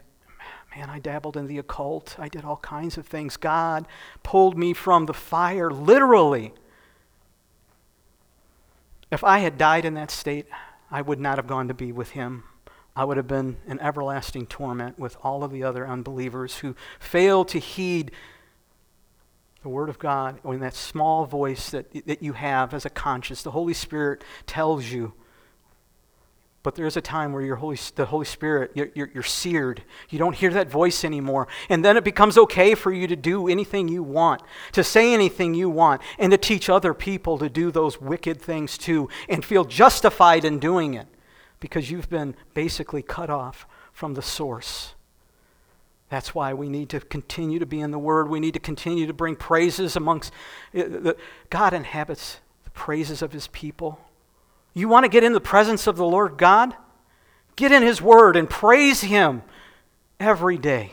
man, I dabbled in the occult. I did all kinds of things. God pulled me from the fire, literally. If I had died in that state, I would not have gone to be with him. I would have been in everlasting torment with all of the other unbelievers who failed to heed the Word of God, or in that small voice that, that you have as a conscience. The Holy Spirit tells you but there's a time where your Holy, the Holy Spirit, you're, you're, you're, seared. You don't hear that voice anymore. And then it becomes okay for you to do anything you want, to say anything you want, and to teach other people to do those wicked things too, and feel justified in doing it because you've been basically cut off from the source. That's why we need to continue to be in the Word. We need to continue to bring praises amongst. Uh, God inhabits the praises of His people. You want to get in the presence of the Lord God? Get in His Word and praise Him every day,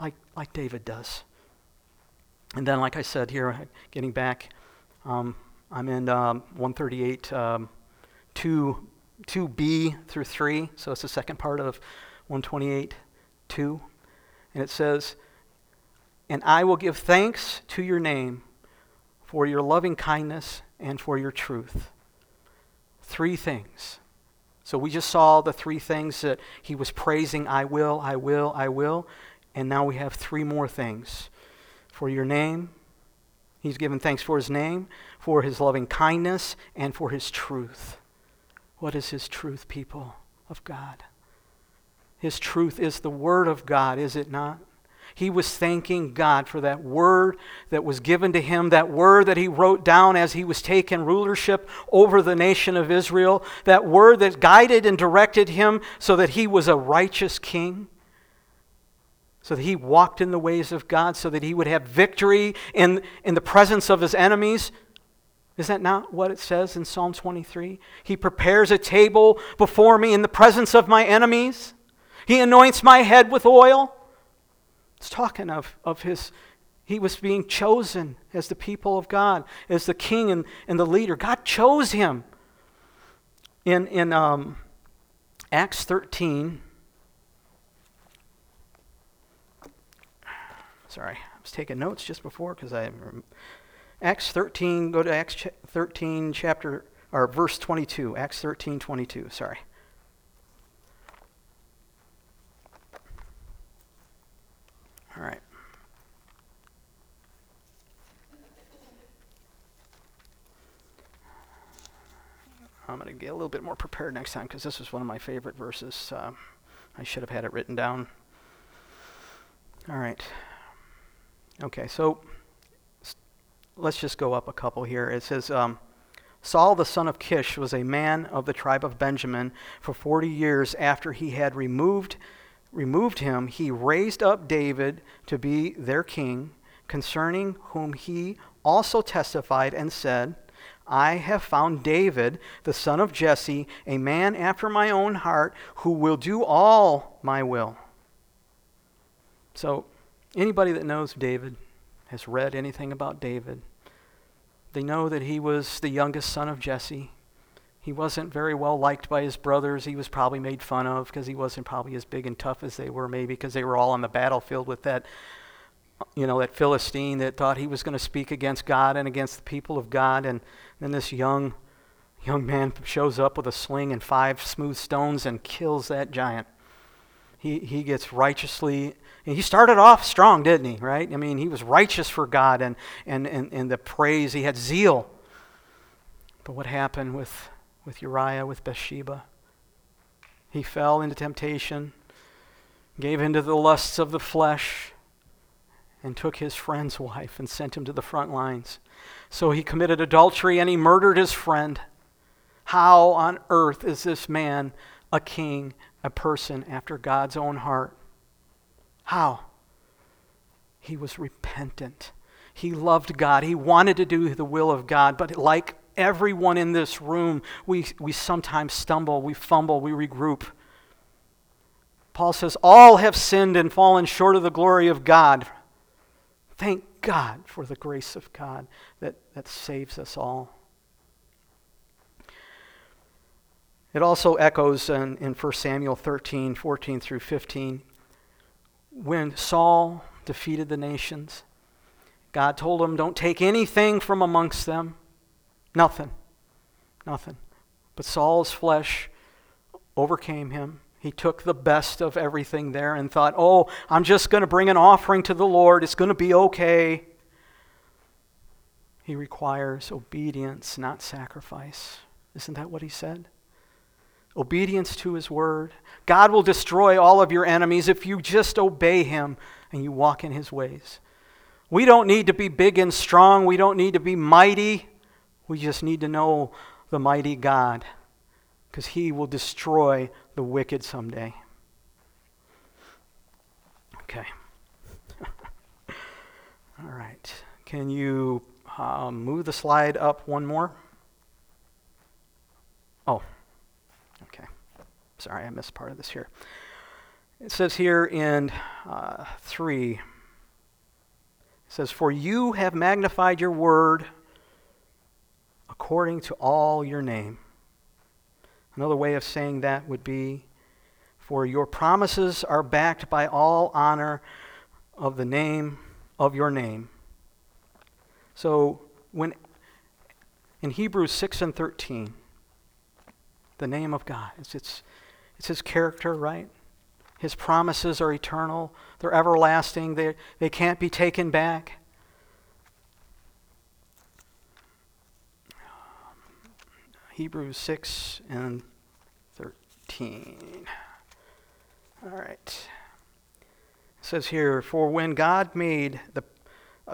like, like David does. And then, like I said here, getting back, um, I'm in um, 138, um, 2, 2b through 3, so it's the second part of 128, 2. And it says, And I will give thanks to your name for your loving kindness and for your truth. Three things. So we just saw the three things that he was praising I will, I will, I will. And now we have three more things. For your name, he's given thanks for his name, for his loving kindness, and for his truth. What is his truth, people of God? His truth is the Word of God, is it not? He was thanking God for that word that was given to him, that word that he wrote down as he was taking rulership over the nation of Israel, that word that guided and directed him so that he was a righteous king, so that he walked in the ways of God, so that he would have victory in, in the presence of his enemies. Is that not what it says in Psalm 23? He prepares a table before me in the presence of my enemies. He anoints my head with oil. It's talking of, of his, he was being chosen as the people of God, as the king and, and the leader. God chose him. In, in um, Acts 13, sorry, I was taking notes just before because I. Acts 13, go to Acts 13, chapter, or verse 22. Acts 13, 22, sorry. All right. I'm going to get a little bit more prepared next time because this is one of my favorite verses. Uh, I should have had it written down. All right. Okay, so let's just go up a couple here. It says um, Saul the son of Kish was a man of the tribe of Benjamin for 40 years after he had removed removed him, he raised up David to be their king, concerning whom he also testified and said, I have found David, the son of Jesse, a man after my own heart, who will do all my will. So, anybody that knows David, has read anything about David, they know that he was the youngest son of Jesse. He wasn't very well liked by his brothers. He was probably made fun of because he wasn't probably as big and tough as they were, maybe because they were all on the battlefield with that, you know, that Philistine that thought he was going to speak against God and against the people of God. And then this young, young man shows up with a sling and five smooth stones and kills that giant. He, he gets righteously he started off strong, didn't he? Right? I mean, he was righteous for God and, and, and, and the praise. He had zeal. But what happened with, with Uriah, with Bathsheba? He fell into temptation, gave into the lusts of the flesh, and took his friend's wife and sent him to the front lines. So he committed adultery and he murdered his friend. How on earth is this man a king, a person after God's own heart? How? He was repentant. He loved God. He wanted to do the will of God. But like everyone in this room, we, we sometimes stumble, we fumble, we regroup. Paul says, All have sinned and fallen short of the glory of God. Thank God for the grace of God that, that saves us all. It also echoes in, in 1 Samuel 13, 14 through 15 when Saul defeated the nations, God told him, Don't take anything from amongst them. Nothing. Nothing. But Saul's flesh overcame him. He took the best of everything there and thought, Oh, I'm just going to bring an offering to the Lord. It's going to be okay. He requires obedience, not sacrifice. Isn't that what he said? obedience to his word. God will destroy all of your enemies if you just obey him and you walk in his ways. We don't need to be big and strong. We don't need to be mighty. We just need to know the mighty God because he will destroy the wicked someday. Okay. All right. Can you um, move the slide up one more? Oh. Okay. Sorry, I missed part of this here. It says here in uh, 3, it says, For you have magnified your word according to all your name. Another way of saying that would be, For your promises are backed by all honor of the name of your name. So when in Hebrews 6 and 13, the name of God, it's, it's it's his character, right? His promises are eternal, they're everlasting, they, they can't be taken back. Hebrews 6 and 13. All right. It says here, For when God made the,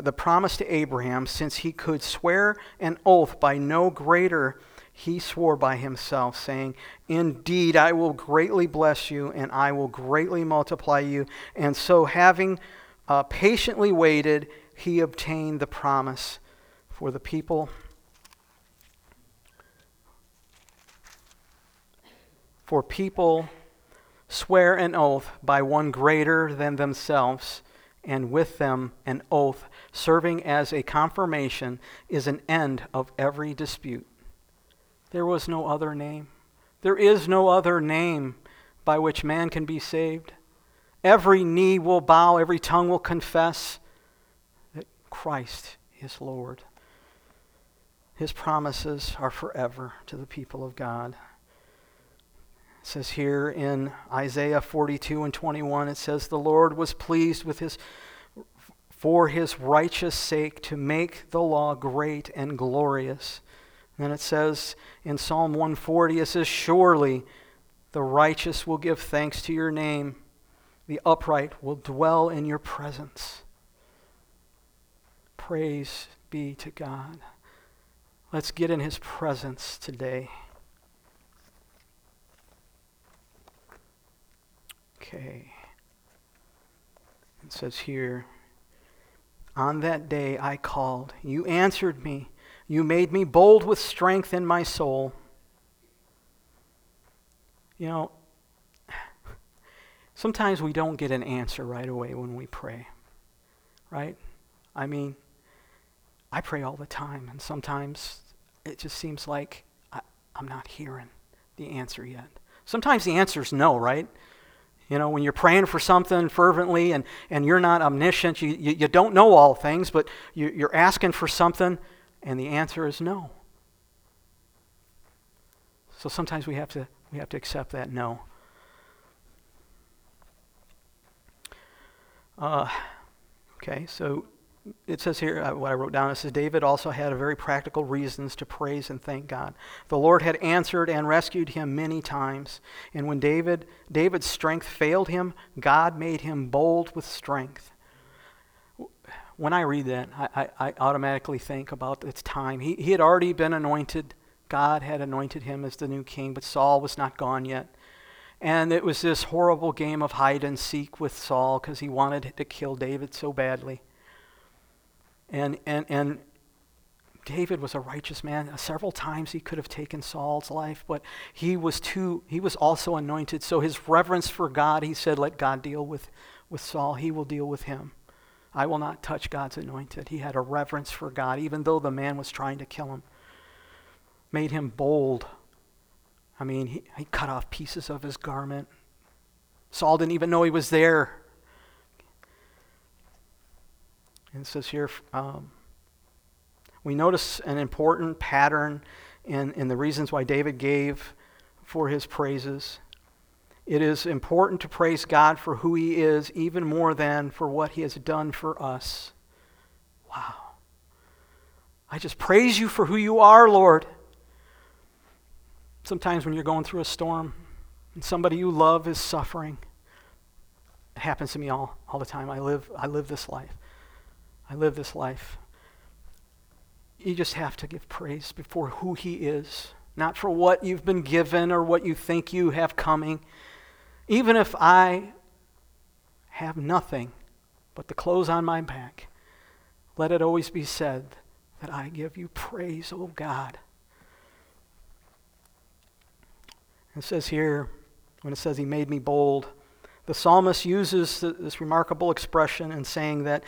the promise to Abraham, since he could swear an oath by no greater he swore by himself, saying, Indeed, I will greatly bless you, and I will greatly multiply you. And so, having uh, patiently waited, he obtained the promise for the people. For people swear an oath by one greater than themselves, and with them an oath serving as a confirmation is an end of every dispute. There was no other name. There is no other name by which man can be saved. Every knee will bow, every tongue will confess that Christ is Lord. His promises are forever to the people of God. It says here in Isaiah 42 and 21, it says, The Lord was pleased with his for his righteous sake to make the law great and glorious. And it says in Psalm 140, it says, Surely the righteous will give thanks to your name, the upright will dwell in your presence. Praise be to God. Let's get in his presence today. Okay. It says here, On that day I called, you answered me. You made me bold with strength in my soul. You know, sometimes we don't get an answer right away when we pray, right? I mean, I pray all the time, and sometimes it just seems like I, I'm not hearing the answer yet. Sometimes the answer is no, right? You know, when you're praying for something fervently and, and you're not omniscient, you, you, you don't know all things, but you, you're asking for something, and the answer is no. So sometimes we have to, we have to accept that no. Uh, okay, so it says here, uh, what I wrote down, it says David also had very practical reasons to praise and thank God. The Lord had answered and rescued him many times. And when David, David's strength failed him, God made him bold with strength. When I read that, I, I, I automatically think about its time. He, he had already been anointed. God had anointed him as the new king, but Saul was not gone yet. And it was this horrible game of hide and seek with Saul because he wanted to kill David so badly. And, and, and David was a righteous man. Several times he could have taken Saul's life, but he was too, he was also anointed. So his reverence for God, he said, let God deal with, with Saul. He will deal with him. I will not touch God's anointed. He had a reverence for God, even though the man was trying to kill him. Made him bold. I mean, he, he cut off pieces of his garment. Saul didn't even know he was there. And it says here, um, we notice an important pattern in, in the reasons why David gave for his praises. It is important to praise God for who he is, even more than for what he has done for us. Wow. I just praise you for who you are, Lord. Sometimes when you're going through a storm and somebody you love is suffering, it happens to me all, all the time. I live, I live this life. I live this life. You just have to give praise before who He is, not for what you've been given or what you think you have coming. Even if I have nothing but the clothes on my back, let it always be said that I give you praise, O God. It says here, when it says he made me bold, the psalmist uses this remarkable expression in saying that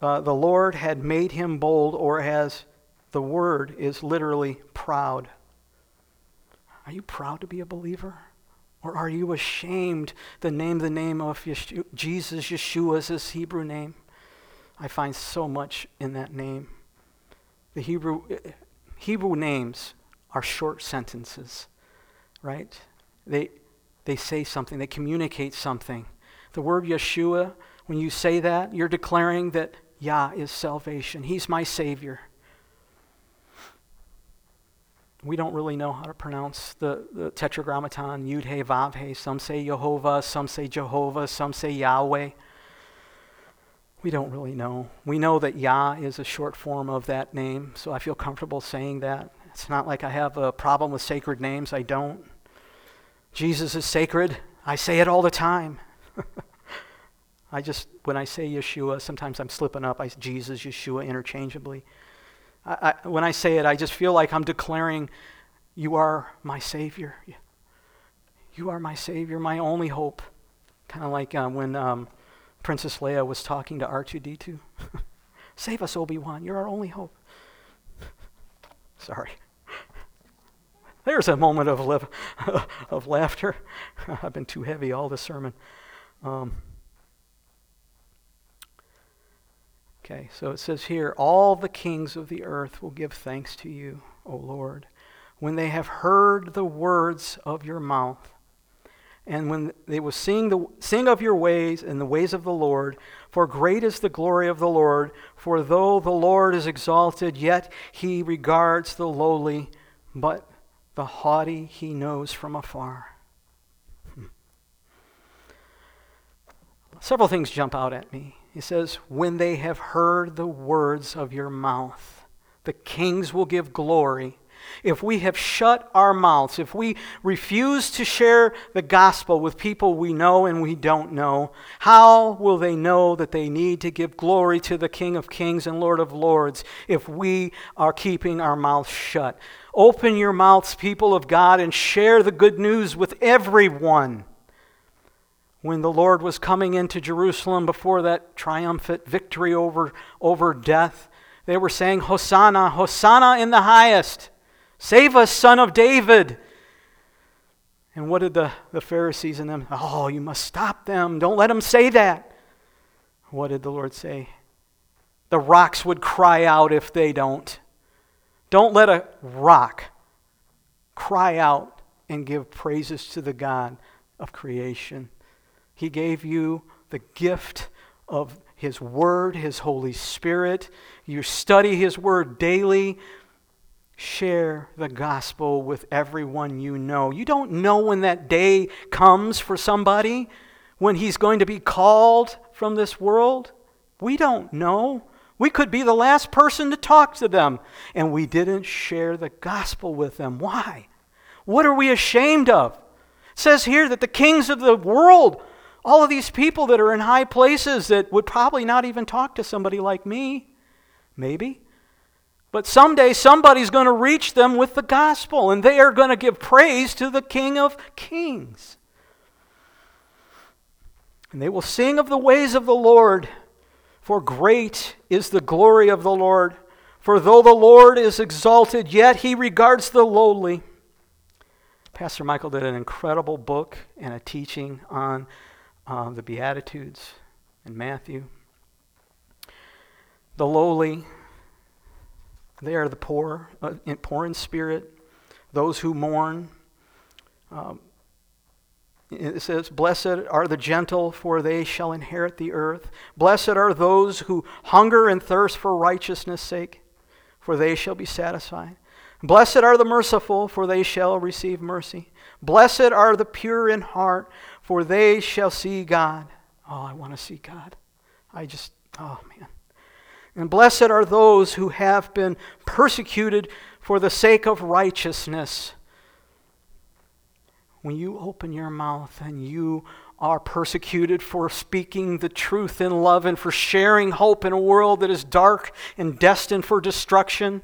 uh, the Lord had made him bold, or as the word is literally proud. Are you proud to be a believer? Or are you ashamed to name the name of Jesus, Yeshua is his Hebrew name? I find so much in that name. The Hebrew, Hebrew names are short sentences, right? They, they say something, they communicate something. The word Yeshua when you say that, you're declaring that Yah is salvation. He's my Savior. We don't really know how to pronounce the, the tetragrammaton, Yud He Vav He. Some say Jehovah, some say Jehovah, some say Yahweh. We don't really know. We know that Yah is a short form of that name, so I feel comfortable saying that. It's not like I have a problem with sacred names. I don't. Jesus is sacred. I say it all the time. I just, when I say Yeshua, sometimes I'm slipping up. I Jesus, Yeshua interchangeably. I, I, when I say it, I just feel like I'm declaring, You are my Savior. You are my Savior, my only hope. Kind of like uh, when um, Princess Leia was talking to R2D2. Save us, Obi Wan. You're our only hope. Sorry. There's a moment of, of laughter. I've been too heavy all the sermon. Um, Okay, so it says here, all the kings of the earth will give thanks to you, O Lord, when they have heard the words of your mouth. And when they will sing, the, sing of your ways and the ways of the Lord, for great is the glory of the Lord. For though the Lord is exalted, yet he regards the lowly, but the haughty he knows from afar. Hmm. Several things jump out at me he says, When they have heard the words of your mouth, the kings will give glory. If we have shut our mouths, if we refuse to share the gospel with people we know and we don't know, how will they know that they need to give glory to the King of Kings and Lord of Lords if we are keeping our mouths shut? Open your mouths, people of God, and share the good news with everyone when the Lord was coming into Jerusalem before that triumphant victory over, over death, they were saying, Hosanna, Hosanna in the highest. Save us, son of David. And what did the, the Pharisees and them? Oh, you must stop them. Don't let them say that. What did the Lord say? The rocks would cry out if they don't. Don't let a rock cry out and give praises to the God of creation. He gave you the gift of His Word, His Holy Spirit. You study His Word daily. Share the gospel with everyone you know. You don't know when that day comes for somebody, when he's going to be called from this world. We don't know. We could be the last person to talk to them, and we didn't share the gospel with them. Why? What are we ashamed of? It says here that the kings of the world, all of these people that are in high places that would probably not even talk to somebody like me, maybe, but someday somebody's going to reach them with the gospel, and they are going to give praise to the King of Kings. And they will sing of the ways of the Lord, for great is the glory of the Lord. For though the Lord is exalted, yet he regards the lowly. Pastor Michael did an incredible book and a teaching on uh, the Beatitudes in Matthew. The lowly, they are the poor, uh, poor in spirit, those who mourn. Um, it says, Blessed are the gentle, for they shall inherit the earth. Blessed are those who hunger and thirst for righteousness' sake, for they shall be satisfied. Blessed are the merciful, for they shall receive mercy. Blessed are the pure in heart, for they shall see God. Oh, I want to see God. I just, oh man. And blessed are those who have been persecuted for the sake of righteousness. When you open your mouth and you are persecuted for speaking the truth in love and for sharing hope in a world that is dark and destined for destruction,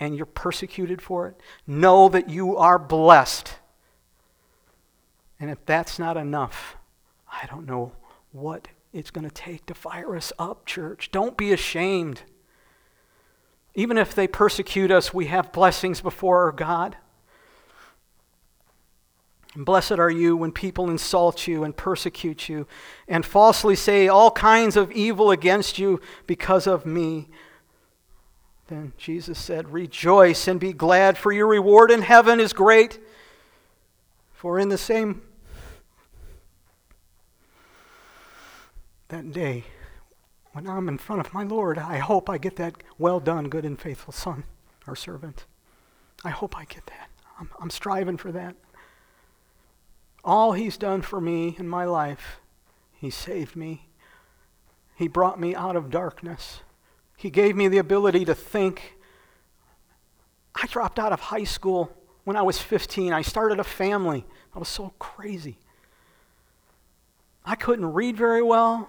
and you're persecuted for it, know that you are blessed. And if that's not enough, I don't know what it's going to take to fire us up, church. Don't be ashamed. Even if they persecute us, we have blessings before our God. And blessed are you when people insult you and persecute you and falsely say all kinds of evil against you because of me. Then Jesus said, Rejoice and be glad, for your reward in heaven is great. For in the same that day, when I'm in front of my Lord, I hope I get that well done, good and faithful son or servant. I hope I get that. I'm, I'm striving for that. All He's done for me in my life, He saved me. He brought me out of darkness. He gave me the ability to think. I dropped out of high school when I was 15. I started a family. I was so crazy. I couldn't read very well.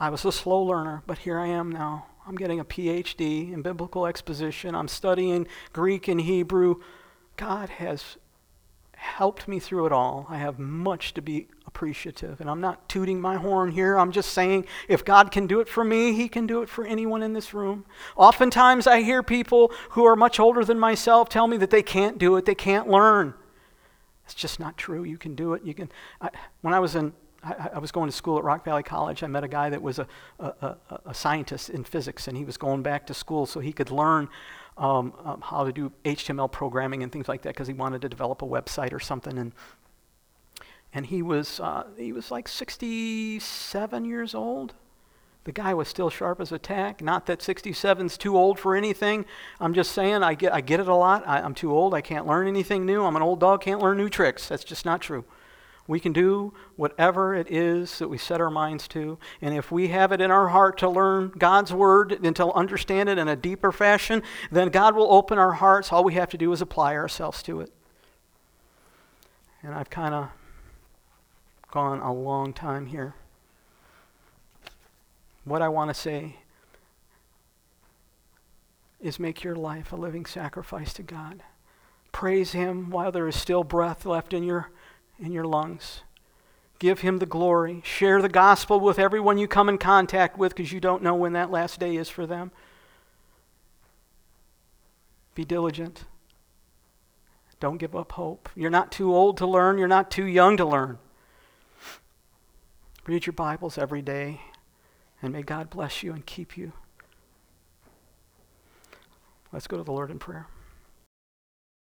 I was a slow learner, but here I am now. I'm getting a PhD in biblical exposition. I'm studying Greek and Hebrew. God has helped me through it all. I have much to be appreciative. And I'm not tooting my horn here. I'm just saying if God can do it for me, He can do it for anyone in this room. Oftentimes I hear people who are much older than myself tell me that they can't do it, they can't learn. It's just not true. You can do it. You can. I, when I was in I, I, was going to school at Rock Valley College. I met a guy that was a, a, a, scientist in physics, and he was going back to school so he could learn um, um, how to do HTML programming and things like that because he wanted to develop a website or something. And and he was uh, he was like 67 years old. The guy was still sharp as a tack. Not that 67's too old for anything. I'm just saying I get I get it a lot. I, I'm too old. I can't learn anything new. I'm an old dog. Can't learn new tricks. That's just not true. We can do whatever it is that we set our minds to. And if we have it in our heart to learn God's word and to understand it in a deeper fashion, then God will open our hearts. All we have to do is apply ourselves to it. And I've kind of gone a long time here. What I want to say is make your life a living sacrifice to God. Praise Him while there is still breath left in your in your lungs. Give him the glory. Share the gospel with everyone you come in contact with because you don't know when that last day is for them. Be diligent. Don't give up hope. You're not too old to learn, you're not too young to learn. Read your Bibles every day, and may God bless you and keep you. Let's go to the Lord in prayer.